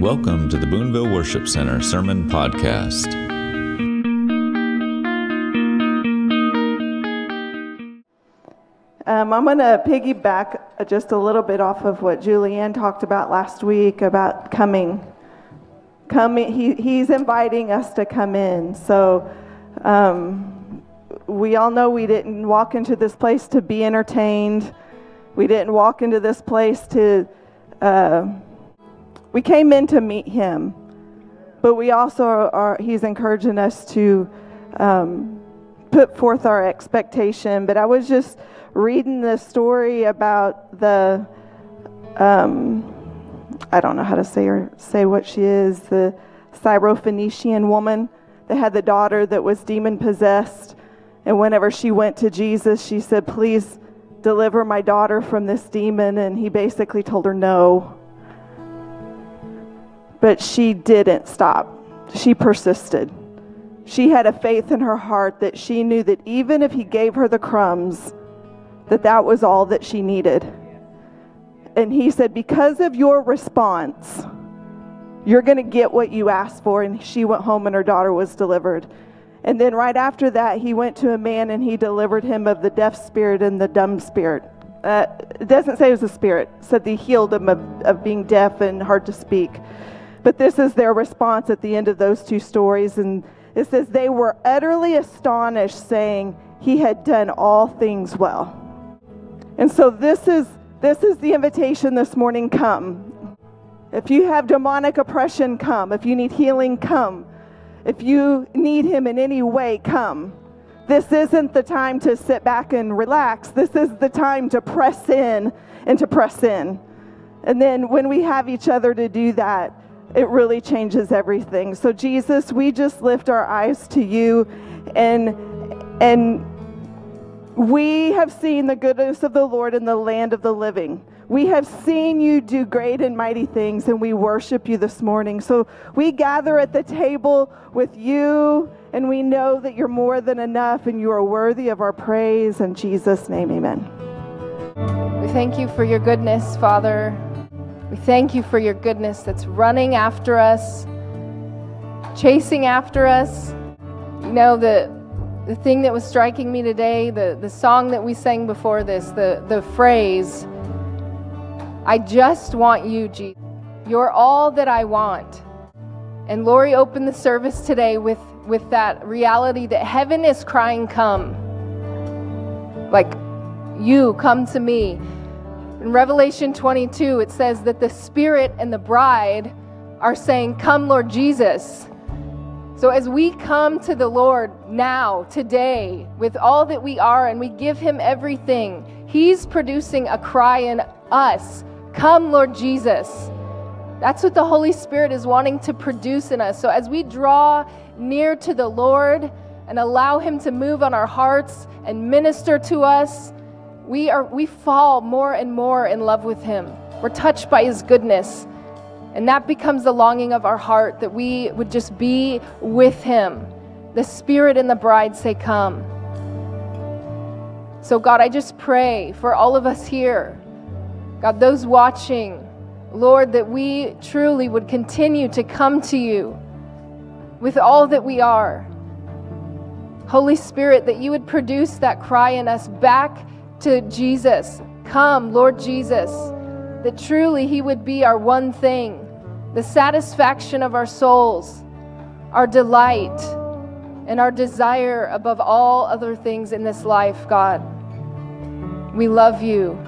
Welcome to the Boonville Worship Center Sermon Podcast. Um, I'm going to piggyback just a little bit off of what Julianne talked about last week about coming. Coming, he, he's inviting us to come in. So, um, we all know we didn't walk into this place to be entertained. We didn't walk into this place to. Uh, we came in to meet him, but we also are, he's encouraging us to um, put forth our expectation. But I was just reading the story about the, um, I don't know how to say her, say what she is, the Syrophoenician woman that had the daughter that was demon possessed. And whenever she went to Jesus, she said, Please deliver my daughter from this demon. And he basically told her no. But she didn't stop. She persisted. She had a faith in her heart that she knew that even if he gave her the crumbs, that that was all that she needed. And he said, Because of your response, you're going to get what you asked for. And she went home and her daughter was delivered. And then right after that, he went to a man and he delivered him of the deaf spirit and the dumb spirit. Uh, it doesn't say it was a spirit, it said he healed him of, of being deaf and hard to speak. But this is their response at the end of those two stories. And it says, They were utterly astonished, saying, He had done all things well. And so this is this is the invitation this morning come. If you have demonic oppression, come. If you need healing, come. If you need him in any way, come. This isn't the time to sit back and relax. This is the time to press in and to press in. And then when we have each other to do that, it really changes everything. So Jesus, we just lift our eyes to you and and we have seen the goodness of the Lord in the land of the living. We have seen you do great and mighty things, and we worship you this morning. So we gather at the table with you, and we know that you're more than enough and you are worthy of our praise. In Jesus' name, amen. We thank you for your goodness, Father. We thank you for your goodness that's running after us, chasing after us. You know, the, the thing that was striking me today, the, the song that we sang before this, the, the phrase, I just want you, Jesus. You're all that I want. And Lori opened the service today with, with that reality that heaven is crying, Come. Like, you come to me. In Revelation 22, it says that the Spirit and the bride are saying, Come, Lord Jesus. So, as we come to the Lord now, today, with all that we are, and we give Him everything, He's producing a cry in us Come, Lord Jesus. That's what the Holy Spirit is wanting to produce in us. So, as we draw near to the Lord and allow Him to move on our hearts and minister to us, we, are, we fall more and more in love with Him. We're touched by His goodness. And that becomes the longing of our heart that we would just be with Him. The Spirit and the bride say, Come. So, God, I just pray for all of us here, God, those watching, Lord, that we truly would continue to come to you with all that we are. Holy Spirit, that you would produce that cry in us back to Jesus. Come, Lord Jesus, that truly He would be our one thing, the satisfaction of our souls, our delight, and our desire above all other things in this life, God. We love you.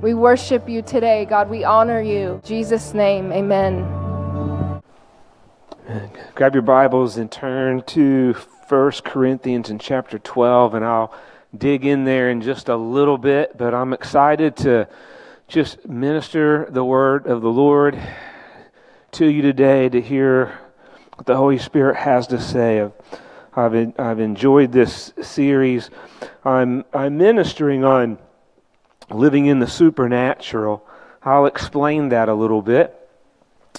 We worship you today, God. We honor you. In Jesus' name, amen. Grab your Bibles and turn to 1 Corinthians in chapter 12, and I'll dig in there in just a little bit, but I'm excited to just minister the word of the Lord to you today to hear what the Holy Spirit has to say. I've, I've, I've enjoyed this series. I'm, I'm ministering on living in the supernatural. I'll explain that a little bit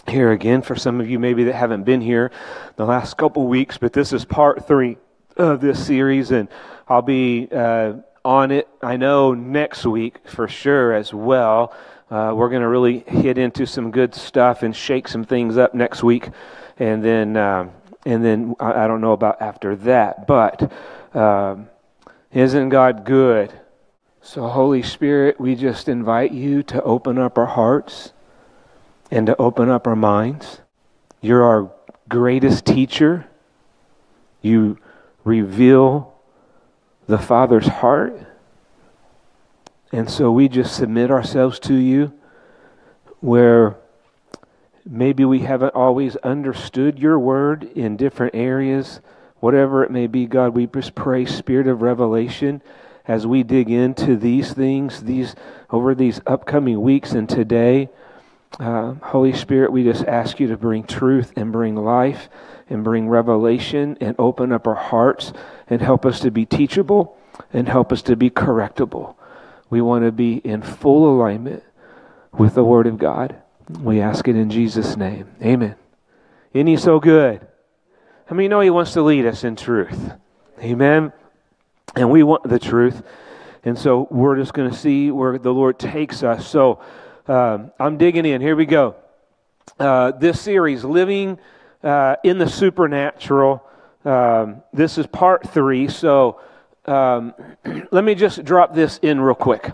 here again for some of you maybe that haven't been here the last couple weeks, but this is part three of this series, and I'll be uh, on it. I know next week for sure as well. Uh, we're going to really hit into some good stuff and shake some things up next week, and then um, and then I, I, don't know about after that. But um, isn't God good? So Holy Spirit, we just invite you to open up our hearts and to open up our minds. You're our greatest teacher. You reveal the Father's heart. And so we just submit ourselves to you where maybe we haven't always understood your word in different areas, whatever it may be, God, we just pray, Spirit of revelation, as we dig into these things, these over these upcoming weeks and today. Uh, Holy Spirit, we just ask you to bring truth and bring life and bring revelation and open up our hearts and help us to be teachable and help us to be correctable. We want to be in full alignment with the Word of God. We ask it in Jesus' name. Amen. Isn't He so good? How many know He wants to lead us in truth? Amen. And we want the truth. And so we're just going to see where the Lord takes us. So um, I'm digging in. Here we go. Uh, this series, Living uh, in the Supernatural. Um, this is part three. So um, let me just drop this in real quick.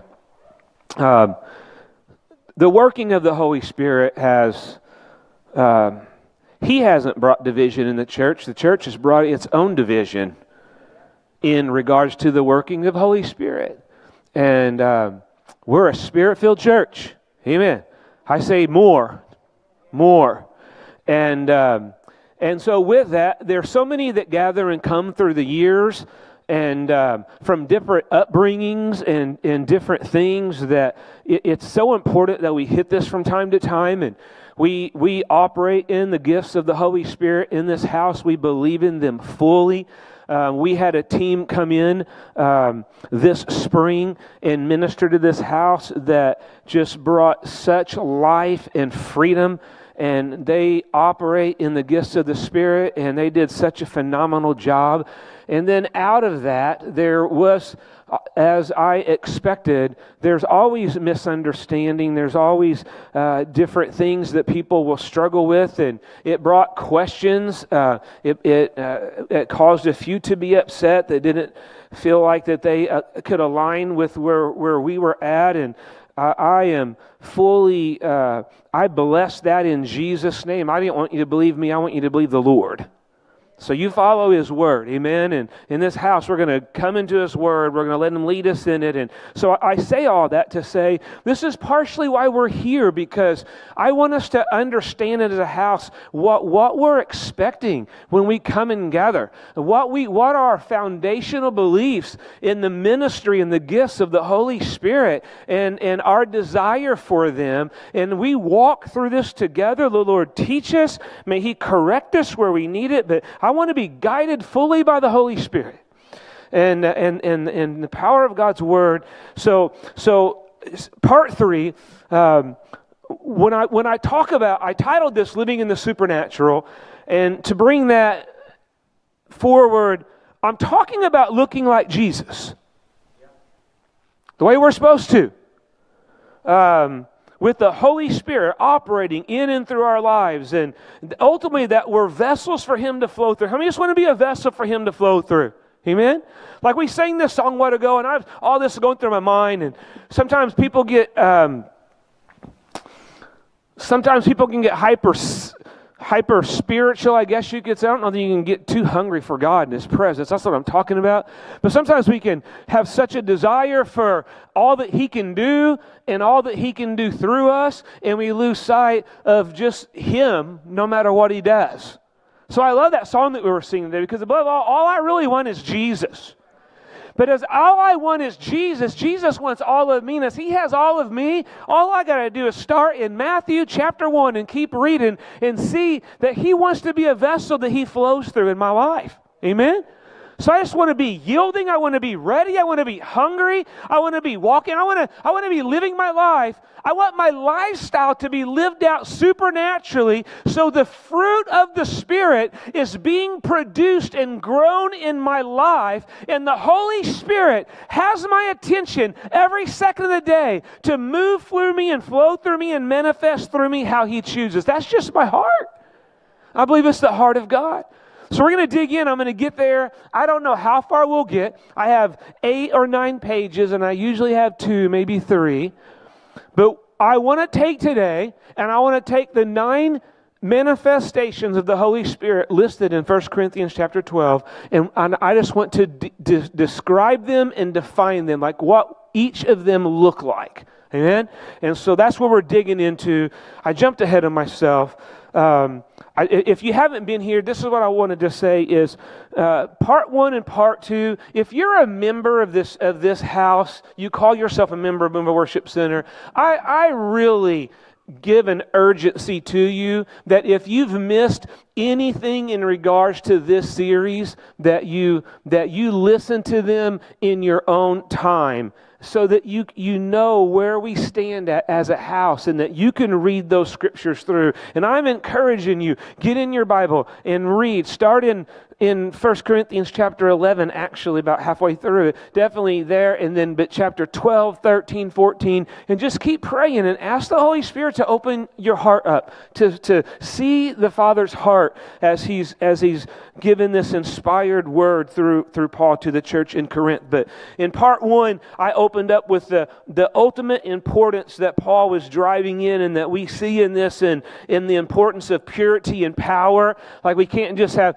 Um, the working of the Holy Spirit has, um, He hasn't brought division in the church. The church has brought its own division in regards to the working of Holy Spirit. And um, we're a spirit filled church. Amen. I say more, more. And, um, and so, with that, there are so many that gather and come through the years and um, from different upbringings and, and different things that it, it's so important that we hit this from time to time and we, we operate in the gifts of the holy spirit in this house we believe in them fully um, we had a team come in um, this spring and minister to this house that just brought such life and freedom and they operate in the gifts of the Spirit, and they did such a phenomenal job. And then out of that, there was, as I expected, there's always misunderstanding. There's always uh, different things that people will struggle with, and it brought questions. Uh, it it, uh, it caused a few to be upset that didn't feel like that they uh, could align with where where we were at, and I, am fully, uh, I bless that in Jesus' name. I didn't want you to believe me, I want you to believe the Lord. So you follow his word, amen. And in this house, we're going to come into his word. We're going to let him lead us in it. And so I say all that to say this is partially why we're here because I want us to understand it as a house what, what we're expecting when we come and gather. What, we, what are our foundational beliefs in the ministry and the gifts of the Holy Spirit and, and our desire for them. And we walk through this together. The Lord teach us. May he correct us where we need it. But I I want to be guided fully by the Holy Spirit and, and, and, and the power of God's Word. So, so part three, um, when, I, when I talk about, I titled this Living in the Supernatural, and to bring that forward, I'm talking about looking like Jesus. The way we're supposed to. Um, with the Holy Spirit operating in and through our lives, and ultimately that we're vessels for Him to flow through. How many just want to be a vessel for Him to flow through? Amen? Like we sang this song a while ago, and I've all this is going through my mind, and sometimes people get. Um, sometimes people can get hyper hyper spiritual, I guess you could say. I don't know that you can get too hungry for God and His presence. That's what I'm talking about. But sometimes we can have such a desire for all that He can do and all that He can do through us, and we lose sight of just Him no matter what He does. So I love that song that we were singing today because above all, all I really want is Jesus. But as all I want is Jesus, Jesus wants all of me. And as He has all of me, all I got to do is start in Matthew chapter 1 and keep reading and see that He wants to be a vessel that He flows through in my life. Amen? So I just want to be yielding. I want to be ready. I want to be hungry. I want to be walking. I want to, I want to be living my life. I want my lifestyle to be lived out supernaturally so the fruit of the Spirit is being produced and grown in my life. And the Holy Spirit has my attention every second of the day to move through me and flow through me and manifest through me how He chooses. That's just my heart. I believe it's the heart of God. So we're going to dig in. I'm going to get there. I don't know how far we'll get. I have eight or nine pages, and I usually have two, maybe three. But I want to take today, and I want to take the nine manifestations of the Holy Spirit listed in 1 Corinthians chapter 12, and, and I just want to de- de- describe them and define them, like what each of them look like. Amen? And so that's what we're digging into. I jumped ahead of myself. Um, I, if you haven't been here, this is what I wanted to say: is uh, part one and part two. If you're a member of this of this house, you call yourself a member of Boonville Worship Center. I, I really give an urgency to you that if you've missed anything in regards to this series, that you that you listen to them in your own time so that you, you know where we stand at as a house and that you can read those scriptures through. And I'm encouraging you, get in your Bible and read. Start in in 1 Corinthians chapter 11, actually, about halfway through. Definitely there, and then but chapter 12, 13, 14. And just keep praying and ask the Holy Spirit to open your heart up, to, to see the Father's heart as he's, as he's given this inspired word through, through Paul to the church in Corinth. But in part one, I opened up with the, the ultimate importance that Paul was driving in and that we see in this and in the importance of purity and power. Like we can't just have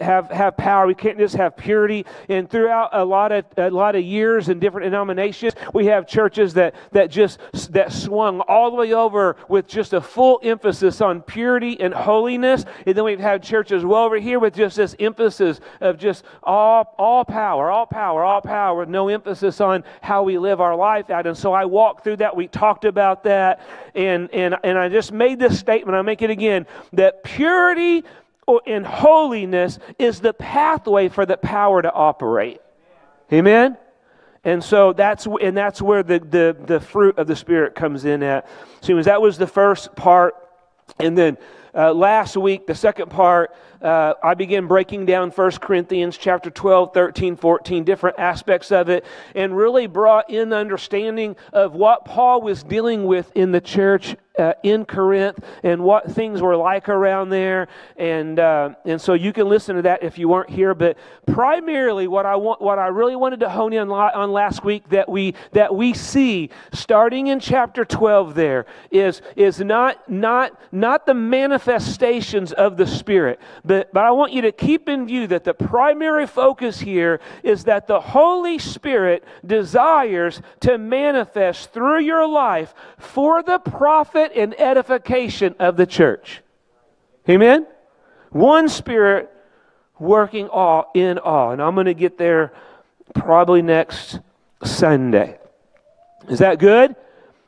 have, have power. We can't just have purity. And throughout a lot of a lot of years in different denominations, we have churches that that just that swung all the way over with just a full emphasis on purity and holiness. And then we've had churches well over here with just this emphasis of just all all power, all power, all power, with no emphasis on how we live our life out. And so I walked through that. We talked about that, and and and I just made this statement. I make it again that purity in holiness is the pathway for the power to operate. Amen? And so that's and that's where the, the, the fruit of the Spirit comes in at. So that was the first part. And then uh, last week, the second part, uh, I began breaking down 1 Corinthians chapter 12, 13, 14, different aspects of it, and really brought in understanding of what Paul was dealing with in the church uh, in Corinth and what things were like around there. And, uh, and so you can listen to that if you weren't here. But primarily, what I, want, what I really wanted to hone in on last week that we, that we see starting in chapter 12 there is, is not, not, not the manifestations of the Spirit, but, but I want you to keep in view that the primary focus here is that the Holy Spirit desires to manifest through your life for the profit and edification of the church. Amen? One Spirit working all in all. And I'm going to get there probably next Sunday. Is that good?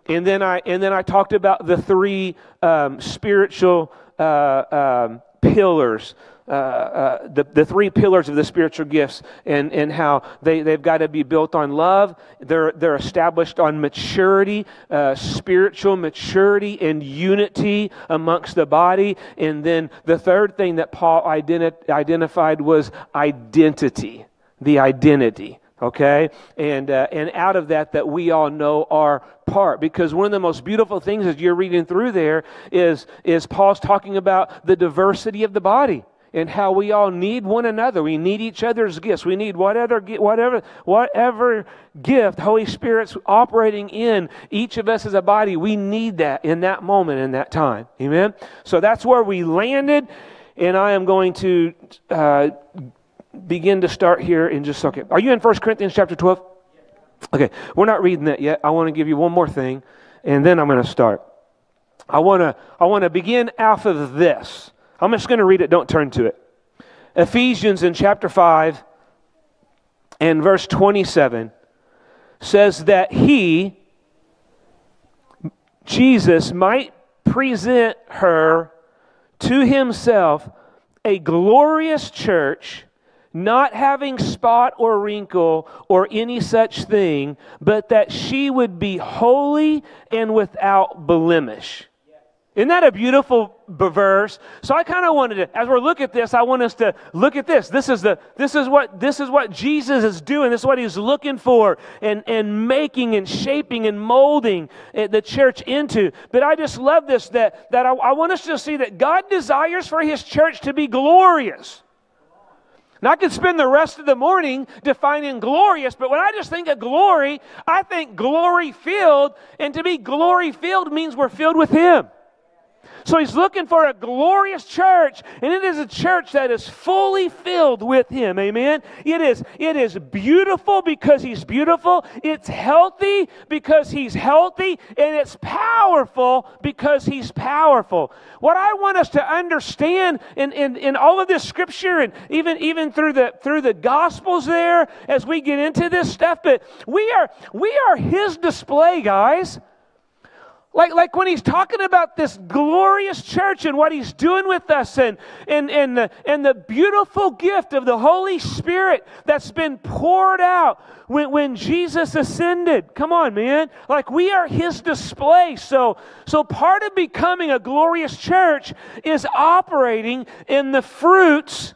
And then I and then I talked about the three um, spiritual uh, um, pillars uh, uh, the, the three pillars of the spiritual gifts and, and how they, they've got to be built on love. They're, they're established on maturity, uh, spiritual maturity and unity amongst the body. And then the third thing that Paul identi- identified was identity, the identity okay and uh, and out of that that we all know our part because one of the most beautiful things as you're reading through there is is paul's talking about the diversity of the body and how we all need one another. We need each other's gifts. We need whatever, whatever, whatever gift Holy Spirit's operating in each of us as a body. We need that in that moment, in that time. Amen. So that's where we landed, and I am going to uh, begin to start here in just a second. Are you in 1 Corinthians chapter 12? Okay, we're not reading that yet. I want to give you one more thing, and then I'm going to start. I want to I want to begin off of this. I'm just going to read it, don't turn to it. Ephesians in chapter 5 and verse 27 says that he, Jesus, might present her to himself a glorious church, not having spot or wrinkle or any such thing, but that she would be holy and without blemish. Isn't that a beautiful verse? So I kind of wanted to, as we're looking at this, I want us to look at this. This is the, this is what, this is what Jesus is doing. This is what He's looking for and and making and shaping and molding eh, the church into. But I just love this that that I, I want us to see that God desires for His church to be glorious. And I could spend the rest of the morning defining glorious, but when I just think of glory, I think glory filled, and to be glory filled means we're filled with Him. So he's looking for a glorious church, and it is a church that is fully filled with him. Amen. It is it is beautiful because he's beautiful. It's healthy because he's healthy, and it's powerful because he's powerful. What I want us to understand in, in, in all of this scripture and even even through the through the gospels there as we get into this stuff, but we are we are his display, guys. Like, like when he's talking about this glorious church and what he's doing with us and, and, and, the, and the beautiful gift of the Holy Spirit that's been poured out when, when Jesus ascended. Come on, man. Like we are his display. So, so part of becoming a glorious church is operating in the fruits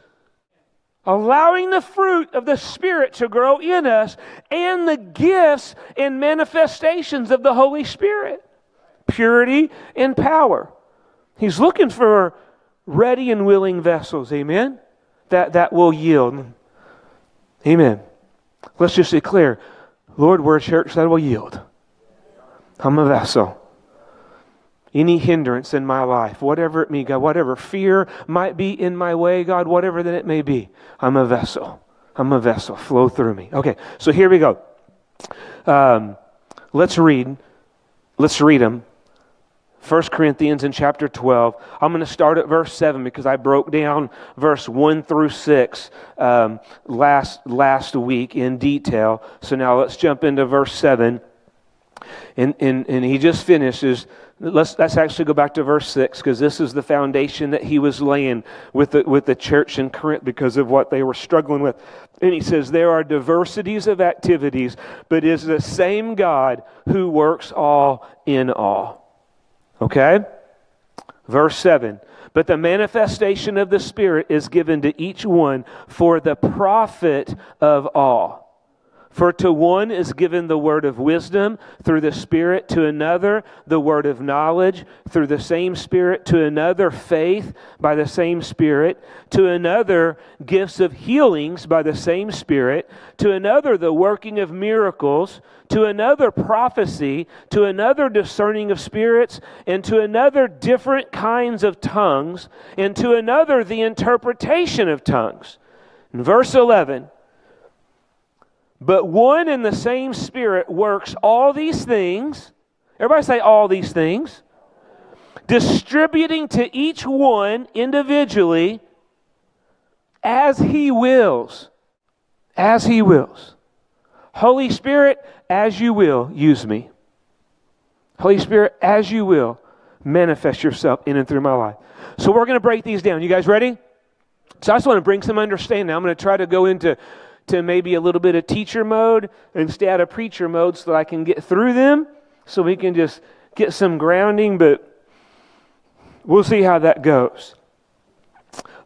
allowing the fruit of the Spirit to grow in us and the gifts and manifestations of the Holy Spirit purity, and power. He's looking for ready and willing vessels, amen? That, that will yield. Amen. Let's just declare, Lord, we're a church that will yield. I'm a vessel. Any hindrance in my life, whatever it may, God, whatever fear might be in my way, God, whatever that it may be, I'm a vessel. I'm a vessel. Flow through me. Okay, so here we go. Um, let's read. Let's read them 1 Corinthians in chapter 12. I'm going to start at verse 7 because I broke down verse 1 through 6 um, last, last week in detail. So now let's jump into verse 7. And, and, and he just finishes. Let's, let's actually go back to verse 6 because this is the foundation that he was laying with the, with the church in Corinth because of what they were struggling with. And he says, There are diversities of activities, but is the same God who works all in all. Okay? Verse 7 But the manifestation of the Spirit is given to each one for the profit of all. For to one is given the word of wisdom through the Spirit, to another the word of knowledge through the same Spirit, to another faith by the same Spirit, to another gifts of healings by the same Spirit, to another the working of miracles, to another prophecy, to another discerning of spirits, and to another different kinds of tongues, and to another the interpretation of tongues. In verse 11, but one and the same Spirit works all these things. Everybody say all these things. Distributing to each one individually as He wills. As He wills. Holy Spirit, as you will, use me. Holy Spirit, as you will, manifest yourself in and through my life. So we're going to break these down. You guys ready? So I just want to bring some understanding. I'm going to try to go into to maybe a little bit of teacher mode out of preacher mode so that I can get through them so we can just get some grounding, but we'll see how that goes.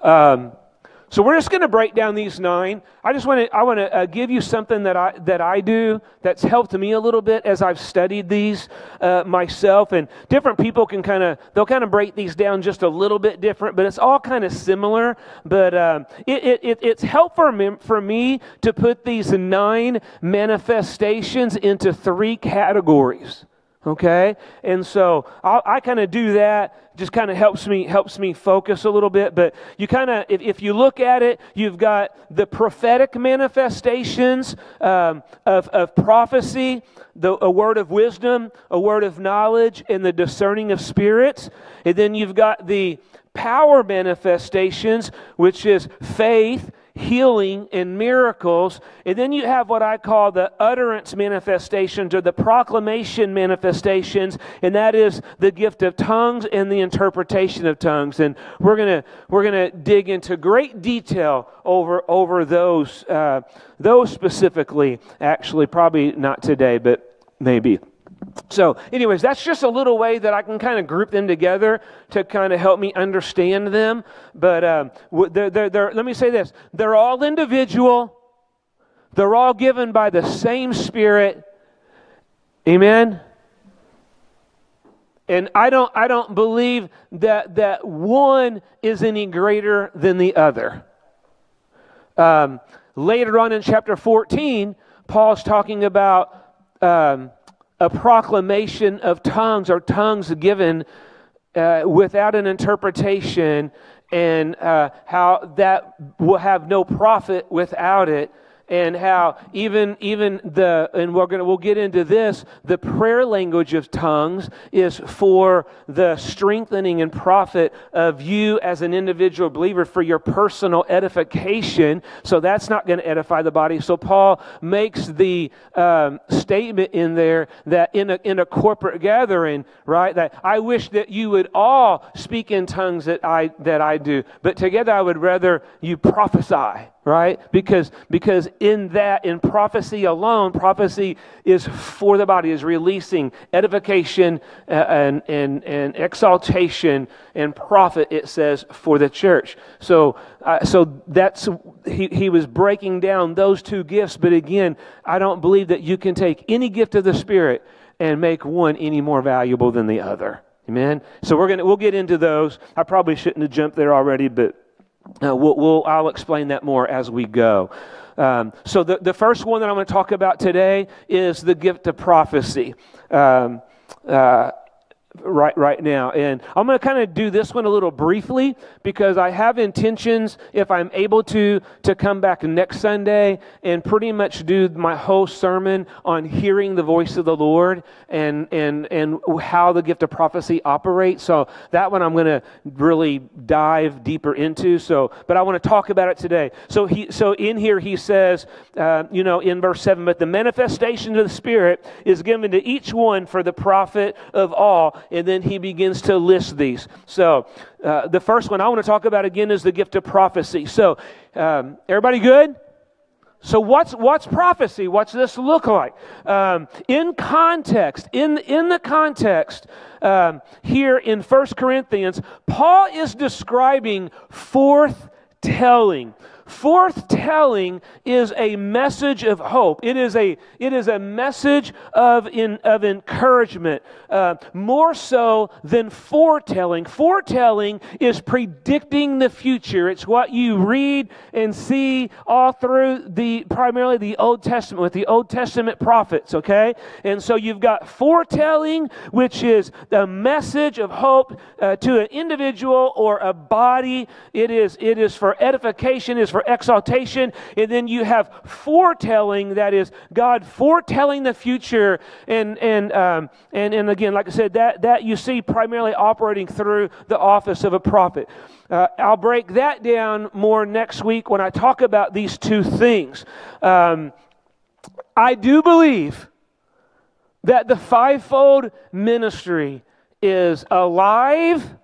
Um, so we're just going to break down these nine. I just want to I want to uh, give you something that I that I do that's helped me a little bit as I've studied these uh, myself. And different people can kind of they'll kind of break these down just a little bit different, but it's all kind of similar. But um, it, it, it, it's helpful for for me to put these nine manifestations into three categories okay? And so I'll, i kind of do that just kind of helps me helps me focus a little bit but you kind of if, if you look at it you've got the prophetic manifestations um, of, of prophecy the, a word of wisdom a word of knowledge and the discerning of spirits. And then you've got the power manifestations which is faith healing and miracles. And then you have what I call the utterance manifestations or the proclamation manifestations, and that is the gift of tongues and the interpretation of tongues. And we're going to we're to dig into great detail over over those uh, those specifically. Actually, probably not today, but maybe. So, anyways, that's just a little way that I can kind of group them together to kind of help me understand them. But um, they're, they're, they're, let me say this they're all individual, they're all given by the same Spirit. Amen? And I don't, I don't believe that, that one is any greater than the other. Um, later on in chapter 14, Paul's talking about. Um, a proclamation of tongues or tongues given uh, without an interpretation and uh, how that will have no profit without it and how even even the and we're going to we'll get into this the prayer language of tongues is for the strengthening and profit of you as an individual believer for your personal edification. So that's not going to edify the body. So paul makes the um, statement in there that in a in a corporate gathering right that i wish that you would all speak in tongues that i that i do. But together i would rather you prophesy right? Because because in that in prophecy alone prophecy is for the body is releasing edification uh, and and and exaltation and profit it says for the church. So uh, so that's he, he was breaking down those two gifts but again i don't believe that you can take any gift of the spirit and make one any more valuable than the other. Amen? So we're gonna we'll get into those. I probably shouldn't have jumped there already but uh, we'll, we'll, I'll explain that more as we go. Um, so, the, the first one that I'm going to talk about today is the gift of prophecy. Um, uh, right right now. And i'm going to kind of do this one a little briefly because i have intentions if i'm able to to come back next sunday and pretty much do my whole sermon on hearing the voice of the lord and and and how the gift of prophecy operates. So that one i'm going to really dive deeper into. So but i want to talk about it today. So he so in here he says uh, you know in verse 7 but the manifestation of the spirit is given to each one for the profit of all and then he begins to list these. So, uh, the first one I want to talk about again is the gift of prophecy. So, um, everybody good? So what's what's prophecy? What's this look like? Um, in context, in in the context um, here in First Corinthians, Paul is describing forthtelling. Forthtelling is a message of hope. It is a, it is a message of, in, of encouragement, uh, more so than foretelling. Foretelling is predicting the future. It's what you read and see all through the primarily the Old Testament with the Old Testament prophets, okay? And so you've got foretelling, which is a message of hope uh, to an individual or a body. It is, it is for edification, is for exaltation. And then you have foretelling, that is God foretelling the future. And, and, um, and, and again, like I said, that, that you see primarily operating through the office of a prophet. Uh, I'll break that down more next week when I talk about these two things. Um, I do believe that the fivefold ministry is alive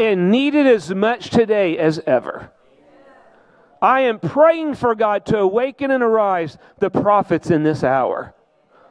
and needed as much today as ever. I am praying for God to awaken and arise the prophets in this hour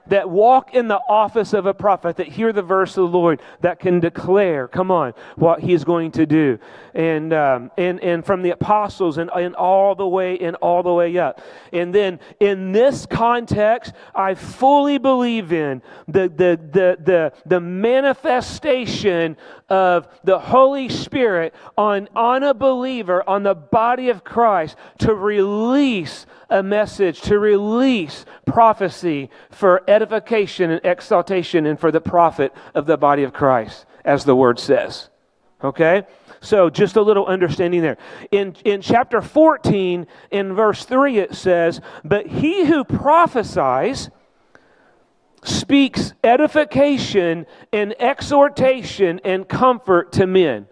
that walk in the office of a prophet, that hear the verse of the Lord, that can declare, come on, what he's going to do. And, um, and, and from the apostles and, and all the way and all the way up. And then in this context, I fully believe in the, the, the, the, the manifestation of the Holy Spirit on, on a believer, on the body of Christ, to release a message, to release prophecy for edification and exaltation and for the profit of the body of Christ, as the word says. Okay? So, just a little understanding there. In, in chapter 14, in verse 3, it says, But he who prophesies speaks edification and exhortation and comfort to men.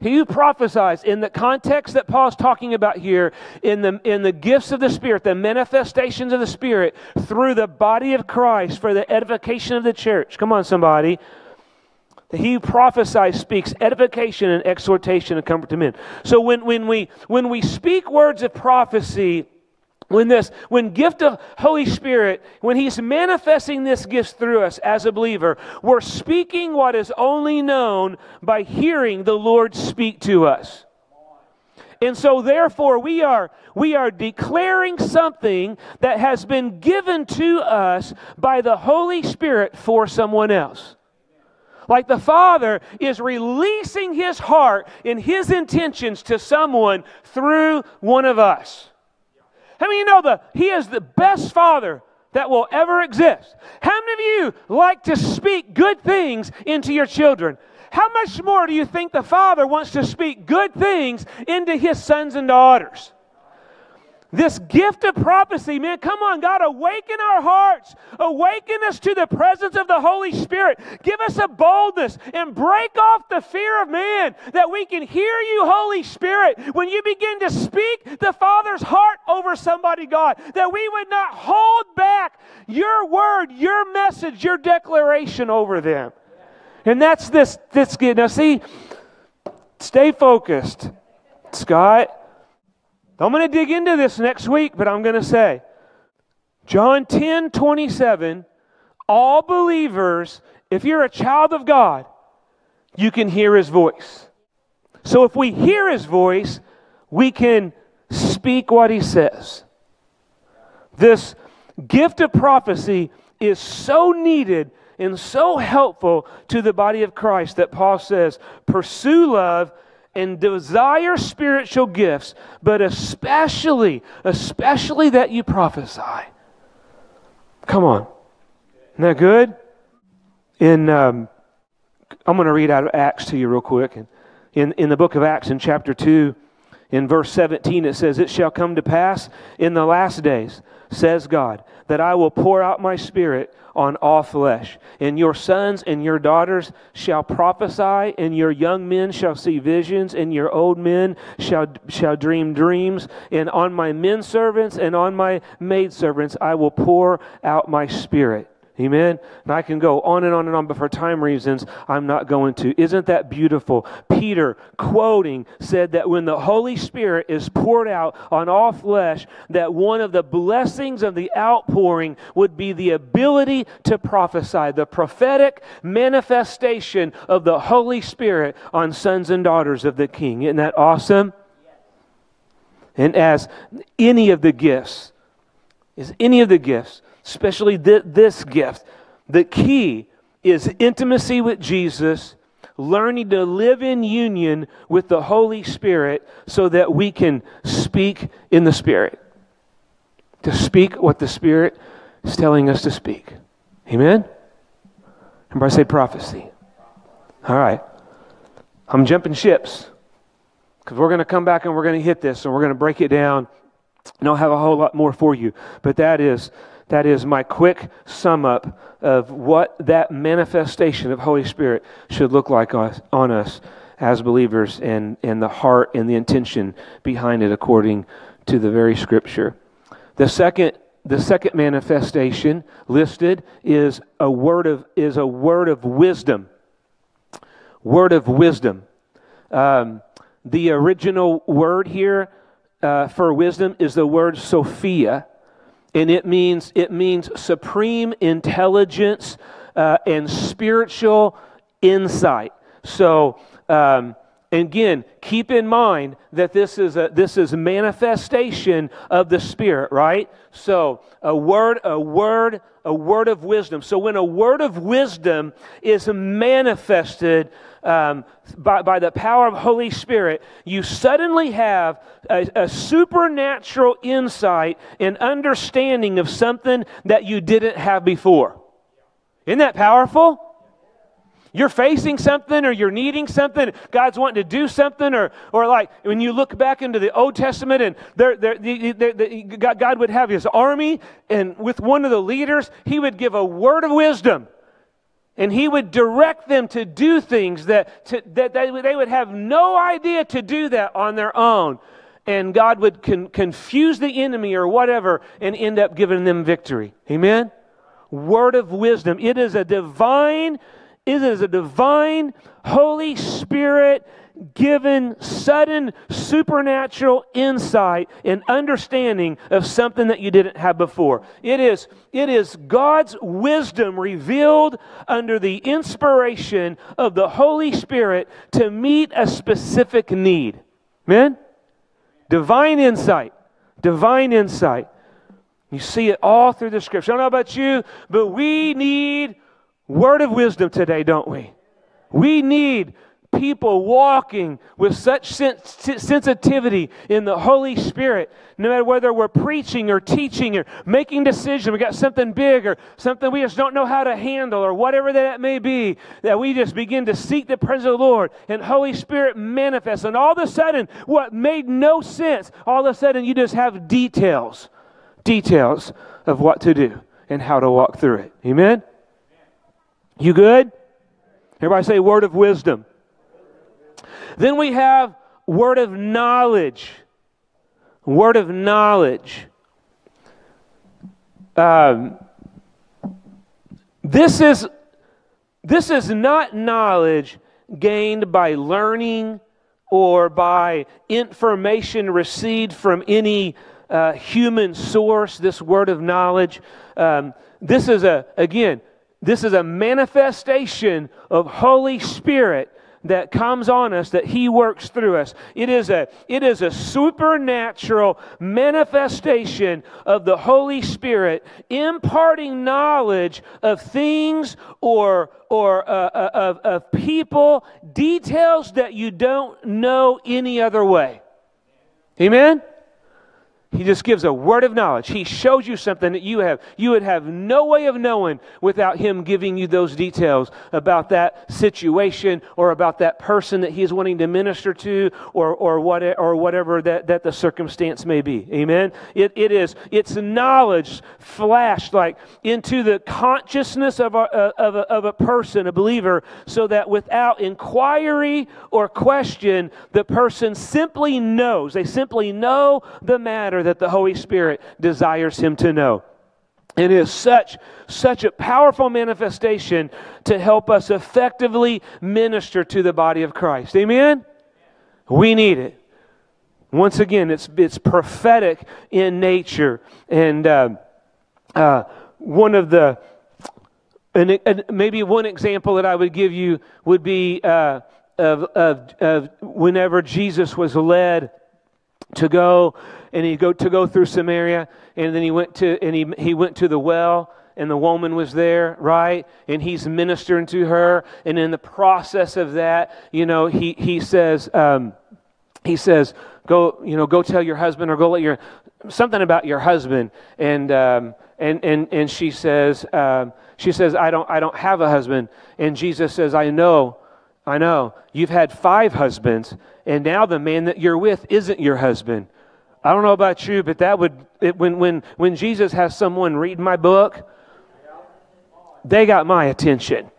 He who prophesies in the context that Paul's talking about here, in the, in the gifts of the Spirit, the manifestations of the Spirit through the body of Christ for the edification of the church. Come on, somebody. He who prophesies speaks edification and exhortation and comfort to men. So when, when, we, when we speak words of prophecy, when this when gift of holy spirit when he's manifesting this gift through us as a believer we're speaking what is only known by hearing the lord speak to us and so therefore we are we are declaring something that has been given to us by the holy spirit for someone else like the Father is releasing His heart and His intentions to someone through one of us. How many of you know that He is the best Father that will ever exist? How many of you like to speak good things into your children? How much more do you think the Father wants to speak good things into His sons and daughters? This gift of prophecy, man, come on, God, awaken our hearts. Awaken us to the presence of the Holy Spirit. Give us a boldness and break off the fear of man that we can hear you, Holy Spirit, when you begin to speak the Father's heart over somebody, God, that we would not hold back your word, your message, your declaration over them. And that's this, this, now see, stay focused, Scott. I'm going to dig into this next week, but I'm going to say John 10 27, all believers, if you're a child of God, you can hear his voice. So if we hear his voice, we can speak what he says. This gift of prophecy is so needed and so helpful to the body of Christ that Paul says, pursue love and desire spiritual gifts, but especially, especially that you prophesy. Come on. Isn't that good? In, um, I'm going to read out of Acts to you real quick. In, in the book of Acts, in chapter 2, in verse 17, it says, It shall come to pass in the last days, says God, that I will pour out my spirit on all flesh. And your sons and your daughters shall prophesy, and your young men shall see visions, and your old men shall, shall dream dreams. And on my men servants and on my maid servants I will pour out my spirit. Amen. And I can go on and on and on, but for time reasons, I'm not going to. Isn't that beautiful? Peter, quoting, said that when the Holy Spirit is poured out on all flesh, that one of the blessings of the outpouring would be the ability to prophesy, the prophetic manifestation of the Holy Spirit on sons and daughters of the King. Isn't that awesome? And as any of the gifts, is any of the gifts, especially th- this gift. The key is intimacy with Jesus, learning to live in union with the Holy Spirit so that we can speak in the Spirit. To speak what the Spirit is telling us to speak. Amen? Everybody say prophecy. All right. I'm jumping ships because we're going to come back and we're going to hit this and we're going to break it down. And I'll have a whole lot more for you. But that is that is my quick sum up of what that manifestation of Holy Spirit should look like on us as believers and, and the heart and the intention behind it according to the very scripture. The second the second manifestation listed is a word of is a word of wisdom. Word of wisdom. Um, the original word here uh, for wisdom is the word Sophia, and it means it means supreme intelligence uh, and spiritual insight. So. Um, again, keep in mind that this is a this is manifestation of the Spirit, right? So a word, a word, a word of wisdom. So when a word of wisdom is manifested um, by, by the power of Holy Spirit, you suddenly have a, a supernatural insight and understanding of something that you didn't have before. Isn't that powerful? You're facing something or you're needing something, God's wanting to do something, or, or like when you look back into the Old Testament and there, there, the, the, the, God would have his army, and with one of the leaders, he would give a word of wisdom. And he would direct them to do things that, to, that they, they would have no idea to do that on their own. And God would con- confuse the enemy or whatever and end up giving them victory. Amen? Word of wisdom. It is a divine, it is a divine Holy Spirit given sudden supernatural insight and understanding of something that you didn't have before. It is, it is God's wisdom revealed under the inspiration of the Holy Spirit to meet a specific need. Amen? Divine insight. Divine insight. You see it all through the scripture. I don't know about you, but we need word of wisdom today, don't we? We need people walking with such sensitivity in the Holy Spirit, no matter whether we're preaching or teaching or making decisions, we got something big or something we just don't know how to handle or whatever that may be, that we just begin to seek the presence of the Lord and Holy Spirit manifests. And all of a sudden, what made no sense, all of a sudden you just have details, details of what to do and how to walk through it. Amen? You good? Everybody say word of wisdom. Then we have word of knowledge. Word of knowledge. Um, this is this is not knowledge gained by learning or by information received from any uh, human source. This word of knowledge. Um, this is a again. This is a manifestation of Holy Spirit that comes on us that he works through us. It is a it is a supernatural manifestation of the holy spirit imparting knowledge of things or or uh, uh, of, of people details that you don't know any other way. Amen he just gives a word of knowledge. He shows you something that you have you would have no way of knowing without him giving you those details about that situation or about that person that he is wanting to minister to or or what or whatever that, that the circumstance may be. Amen. It, it is it's knowledge flashed like into the consciousness of a, of a, of a person, a believer, so that without inquiry or question, the person simply knows. They simply know the matter that the Holy Spirit desires him to know. It is such, such a powerful manifestation to help us effectively minister to the body of Christ. Amen? We need it. Once again, it's, it's prophetic in nature. And uh, uh, one of the, and, maybe one example that I would give you would be uh, of, of, of whenever Jesus was led to go and he go to go through Samaria, and then he went to and he he went to the well, and the woman was there, right? And he's ministering to her, and in the process of that, you know, he he says um, he says go you know go tell your husband or go let your something about your husband, and um, and and and she says um, she says I don't I don't have a husband, and Jesus says I know. I know. You've had five husbands, and now the man that you're with isn't your husband. I don't know about you, but that would, it, when, when, when Jesus has someone read my book, they got my attention.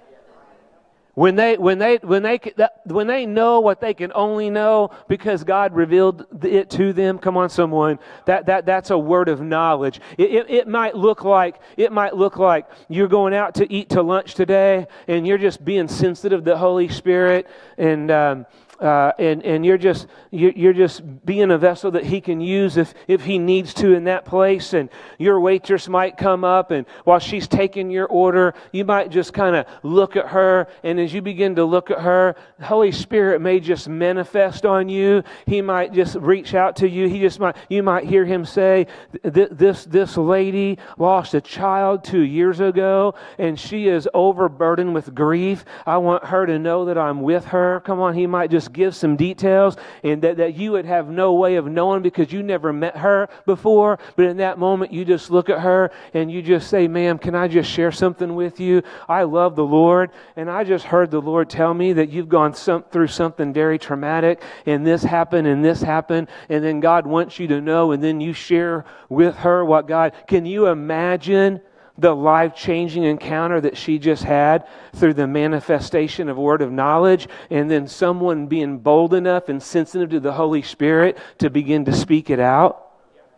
When they, when, they, when, they, when they know what they can only know because God revealed it to them, come on, someone, that, that, that's a word of knowledge. It, it, it might look like, it might look like you're going out to eat to lunch today and you're just being sensitive to the Holy Spirit and, um, uh, and, and you're just you're just being a vessel that he can use if, if he needs to in that place. And your waitress might come up and while she's taking your order you might just kind of look at her. And as you begin to look at her the holy spirit may just manifest on you. He might just reach out to you. He just might you might hear him say this this lady lost a child two years ago and she is overburdened with grief. I want her to know that i'm with her. Come on he might just give some details and that, that you would have no way of knowing because you never met her before. But in that moment, you just look at her and you just say, Ma'am, can I just share something with you? I love the Lord, and I just heard the Lord tell me that you've gone some, through something very traumatic, and this happened, and this happened, and then God wants you to know, and then you share with her what God. Can you imagine? The life changing encounter that she just had through the manifestation of word of knowledge, and then someone being bold enough and sensitive to the Holy Spirit to begin to speak it out.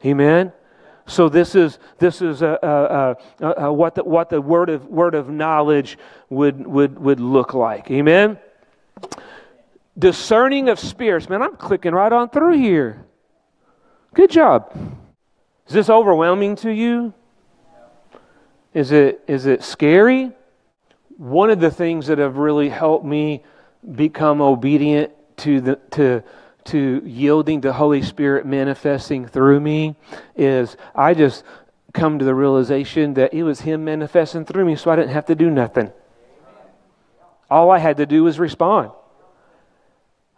Amen. So this is this is a, a, a, a, what the what the word of word of knowledge would would would look like. Amen. Discerning of spirits. Man, I'm clicking right on through here. Good job. Is this overwhelming to you? Is it is it scary? One of the things that have really helped me become obedient to the to to yielding to Holy Spirit manifesting through me is I just come to the realization that it was Him manifesting through me, so I didn't have to do nothing. All I had to do was respond.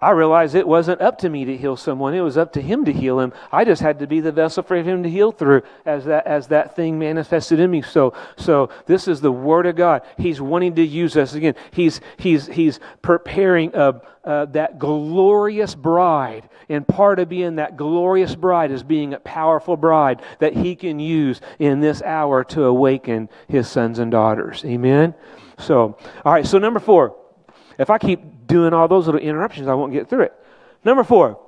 I realized it wasn't up to me to heal someone. It was up to him to heal him. I just had to be the vessel for him to heal through as that as that thing manifested in me. So so this is the word of God. He's wanting to use us again. He's he's he's preparing a, uh, that glorious bride. And part of being that glorious bride is being a powerful bride that he can use in this hour to awaken his sons and daughters. Amen. So, all right, so number 4. If I keep doing all those little interruptions, I won't get through it. Number four,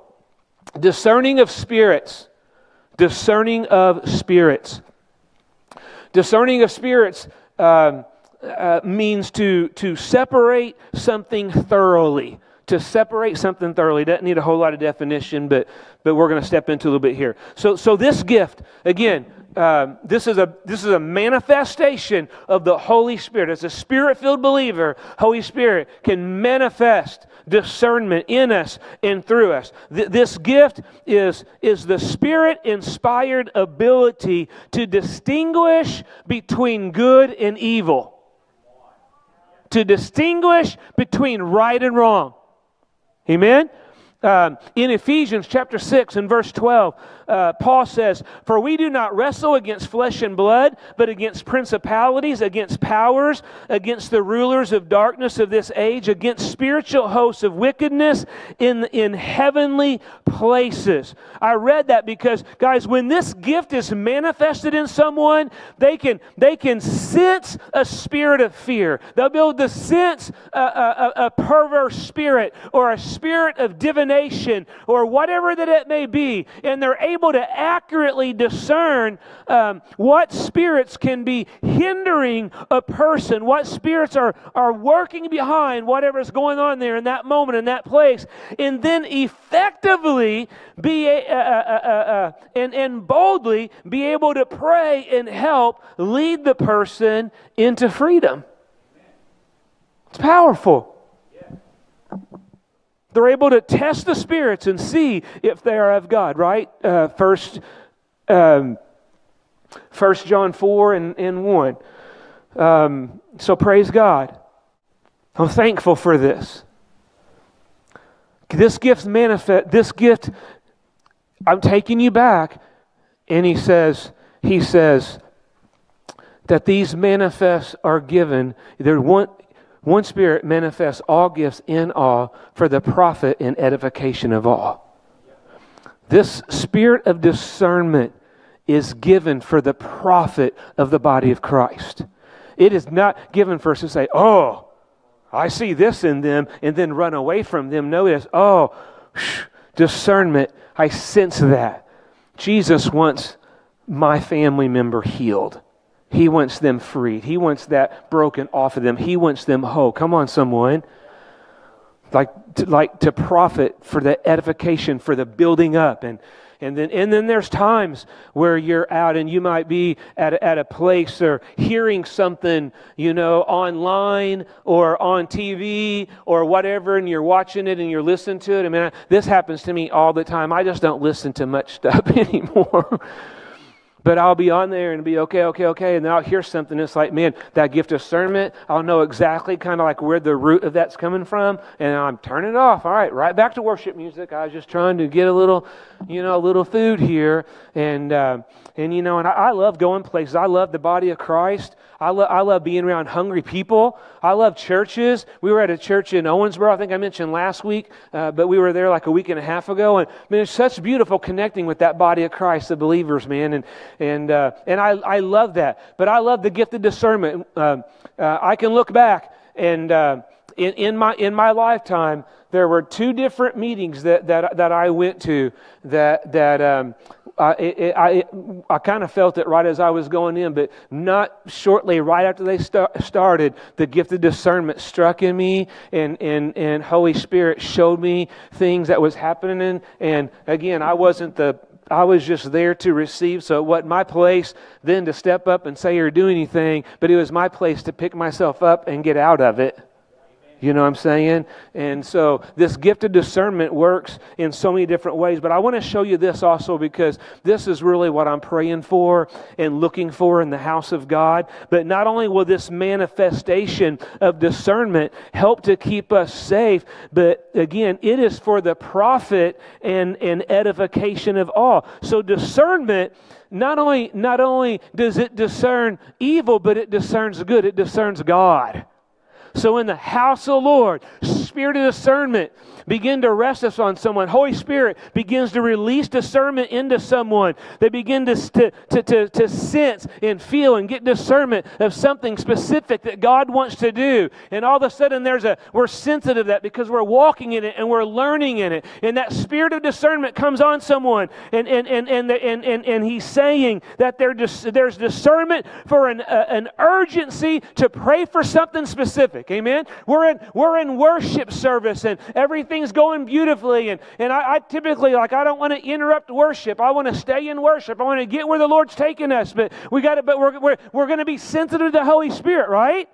discerning of spirits. Discerning of spirits. Discerning of spirits um, uh, means to, to separate something thoroughly. To separate something thoroughly doesn't need a whole lot of definition, but, but we're going to step into a little bit here. So, so this gift, again, um, this, is a, this is a manifestation of the Holy Spirit. As a spirit filled believer, Holy Spirit can manifest discernment in us and through us. Th- this gift is, is the spirit inspired ability to distinguish between good and evil, to distinguish between right and wrong. Amen? Um, in Ephesians chapter 6 and verse 12, uh, Paul says, For we do not wrestle against flesh and blood, but against principalities, against powers, against the rulers of darkness of this age, against spiritual hosts of wickedness in, in heavenly places. I read that because, guys, when this gift is manifested in someone, they can, they can sense a spirit of fear. They'll be able to sense a, a, a perverse spirit or a spirit of divination or whatever that it may be, and they're able able to accurately discern um, what spirits can be hindering a person, what spirits are, are working behind whatever's going on there in that moment, in that place, and then effectively be a, uh, uh, and, and boldly be able to pray and help lead the person into freedom. It's powerful. They're able to test the spirits and see if they are of God, right? Uh, first, um, First John 4 and, and 1. Um, so praise God. I'm thankful for this. This gift manifest. This gift, I'm taking you back, and he says, he says that these manifests are given. They're one. One Spirit manifests all gifts in all for the profit and edification of all. This spirit of discernment is given for the profit of the body of Christ. It is not given for us to say, oh, I see this in them, and then run away from them. Notice, oh, shh, discernment, I sense that. Jesus wants my family member healed. He wants them freed. He wants that broken off of them. He wants them whole. Come on, someone. Like to, like to profit for the edification, for the building up. And, and, then, and then there's times where you're out and you might be at a, at a place or hearing something, you know, online or on TV or whatever, and you're watching it and you're listening to it. I mean, this happens to me all the time. I just don't listen to much stuff anymore. But I'll be on there and be okay, okay, okay. And then I'll hear something. It's like, man, that gift of discernment, I'll know exactly kind of like where the root of that's coming from. And I'm turning it off. All right, right back to worship music. I was just trying to get a little, you know, a little food here. And, uh, and you know, and I, I love going places. I love the body of Christ. I, lo- I love being around hungry people. I love churches. We were at a church in Owensboro, I think I mentioned last week, uh, but we were there like a week and a half ago. And man, it's such beautiful connecting with that body of Christ, the believers, man. And, and, uh, and I, I love that. But I love the gift of discernment. Um, uh, I can look back and uh, in, in, my, in my lifetime, there were two different meetings that, that, that I went to that, that um, I, I, I kind of felt it right as I was going in, but not shortly, right after they start, started, the gift of discernment struck in me, and, and, and Holy Spirit showed me things that was happening. And again, I wasn't the I was just there to receive, so it wasn't my place then to step up and say or do anything, but it was my place to pick myself up and get out of it. You know what I'm saying? And so this gift of discernment works in so many different ways. But I want to show you this also because this is really what I'm praying for and looking for in the house of God. But not only will this manifestation of discernment help to keep us safe, but again, it is for the profit and, and edification of all. So discernment not only not only does it discern evil, but it discerns good. It discerns God. So, in the house of the Lord, spirit of discernment begin to rest us on someone. Holy Spirit begins to release discernment into someone. They begin to, to, to, to, to sense and feel and get discernment of something specific that God wants to do. And all of a sudden, there's a we're sensitive to that because we're walking in it and we're learning in it. And that spirit of discernment comes on someone, and and and and and, and, and he's saying that there there's discernment for an uh, an urgency to pray for something specific. Amen. We're in we're in worship service and everything everything's going beautifully. And, and I, I typically, like, I don't want to interrupt worship. I want to stay in worship. I want to get where the Lord's taking us. But we got to, but we're, we're, we're going to be sensitive to the Holy Spirit, right?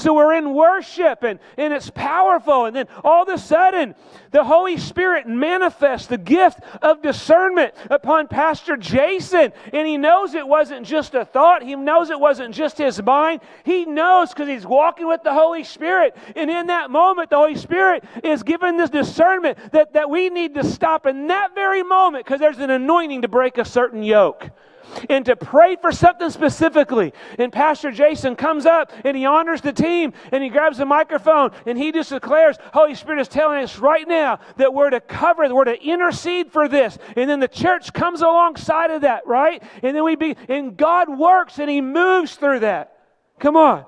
So we're in worship and, and it's powerful. And then all of a sudden, the Holy Spirit manifests the gift of discernment upon Pastor Jason. And he knows it wasn't just a thought, he knows it wasn't just his mind. He knows because he's walking with the Holy Spirit. And in that moment, the Holy Spirit is given this discernment that, that we need to stop in that very moment because there's an anointing to break a certain yoke and to pray for something specifically. And Pastor Jason comes up and he honors the team and he grabs the microphone and he just declares, Holy Spirit is telling us right now that we're to cover, we're to intercede for this. And then the church comes alongside of that, right? And then we be, and God works and he moves through that. Come on.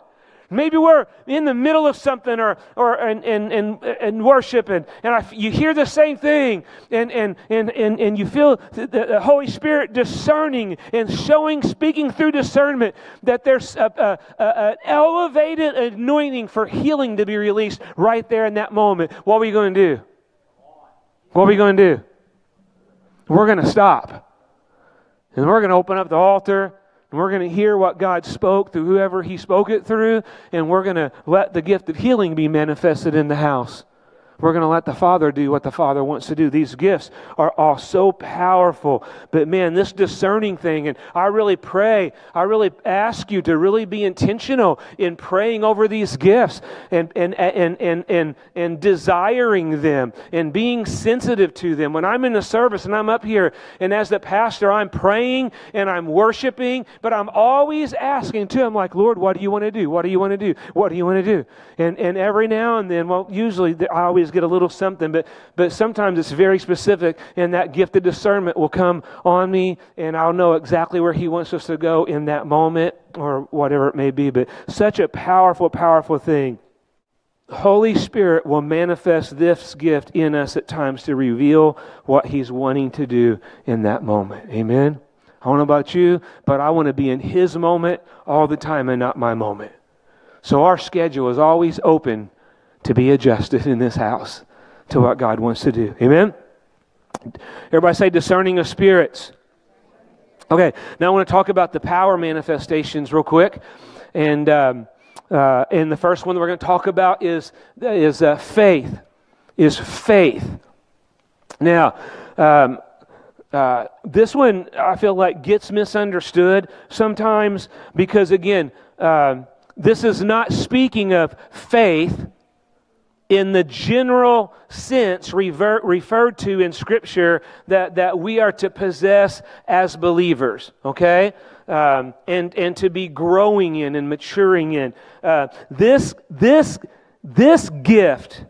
Maybe we're in the middle of something or, or in, in, in worship and, and I, you hear the same thing and, and, and, and, and you feel the, the Holy Spirit discerning and showing, speaking through discernment that there's an elevated anointing for healing to be released right there in that moment. What are we going to do? What are we going to do? We're going to stop. And we're going to open up the altar and we're going to hear what God spoke through whoever He spoke it through, and we're going to let the gift of healing be manifested in the house. We're going to let the Father do what the Father wants to do. These gifts are all so powerful. But man, this discerning thing, and I really pray, I really ask you to really be intentional in praying over these gifts and, and, and, and, and, and desiring them and being sensitive to them. When I'm in the service and I'm up here, and as the pastor, I'm praying and I'm worshiping, but I'm always asking too. I'm like, Lord, what do you want to do? What do you want to do? What do you want to do? And, and every now and then, well, usually I always get a little something, but, but sometimes it's very specific, and that gift of discernment will come on me, and I'll know exactly where He wants us to go in that moment or whatever it may be. But such a powerful, powerful thing. Holy Spirit will manifest this gift in us at times to reveal what He's wanting to do in that moment. Amen. I don't know about you, but I want to be in His moment all the time and not my moment. So our schedule is always open to be adjusted in this house to what God wants to do. Amen? Everybody say discerning of spirits. Okay, now I want to talk about the power manifestations real quick. And, um, uh, and the first one that we're going to talk about is, is uh, faith. Is faith. Now, um, uh, this one I feel like gets misunderstood sometimes because, again, um, this is not speaking of faith in the general sense referred to in Scripture that, that we are to possess as believers, okay? Um, and, and to be growing in and maturing in. Uh, this, this, this gift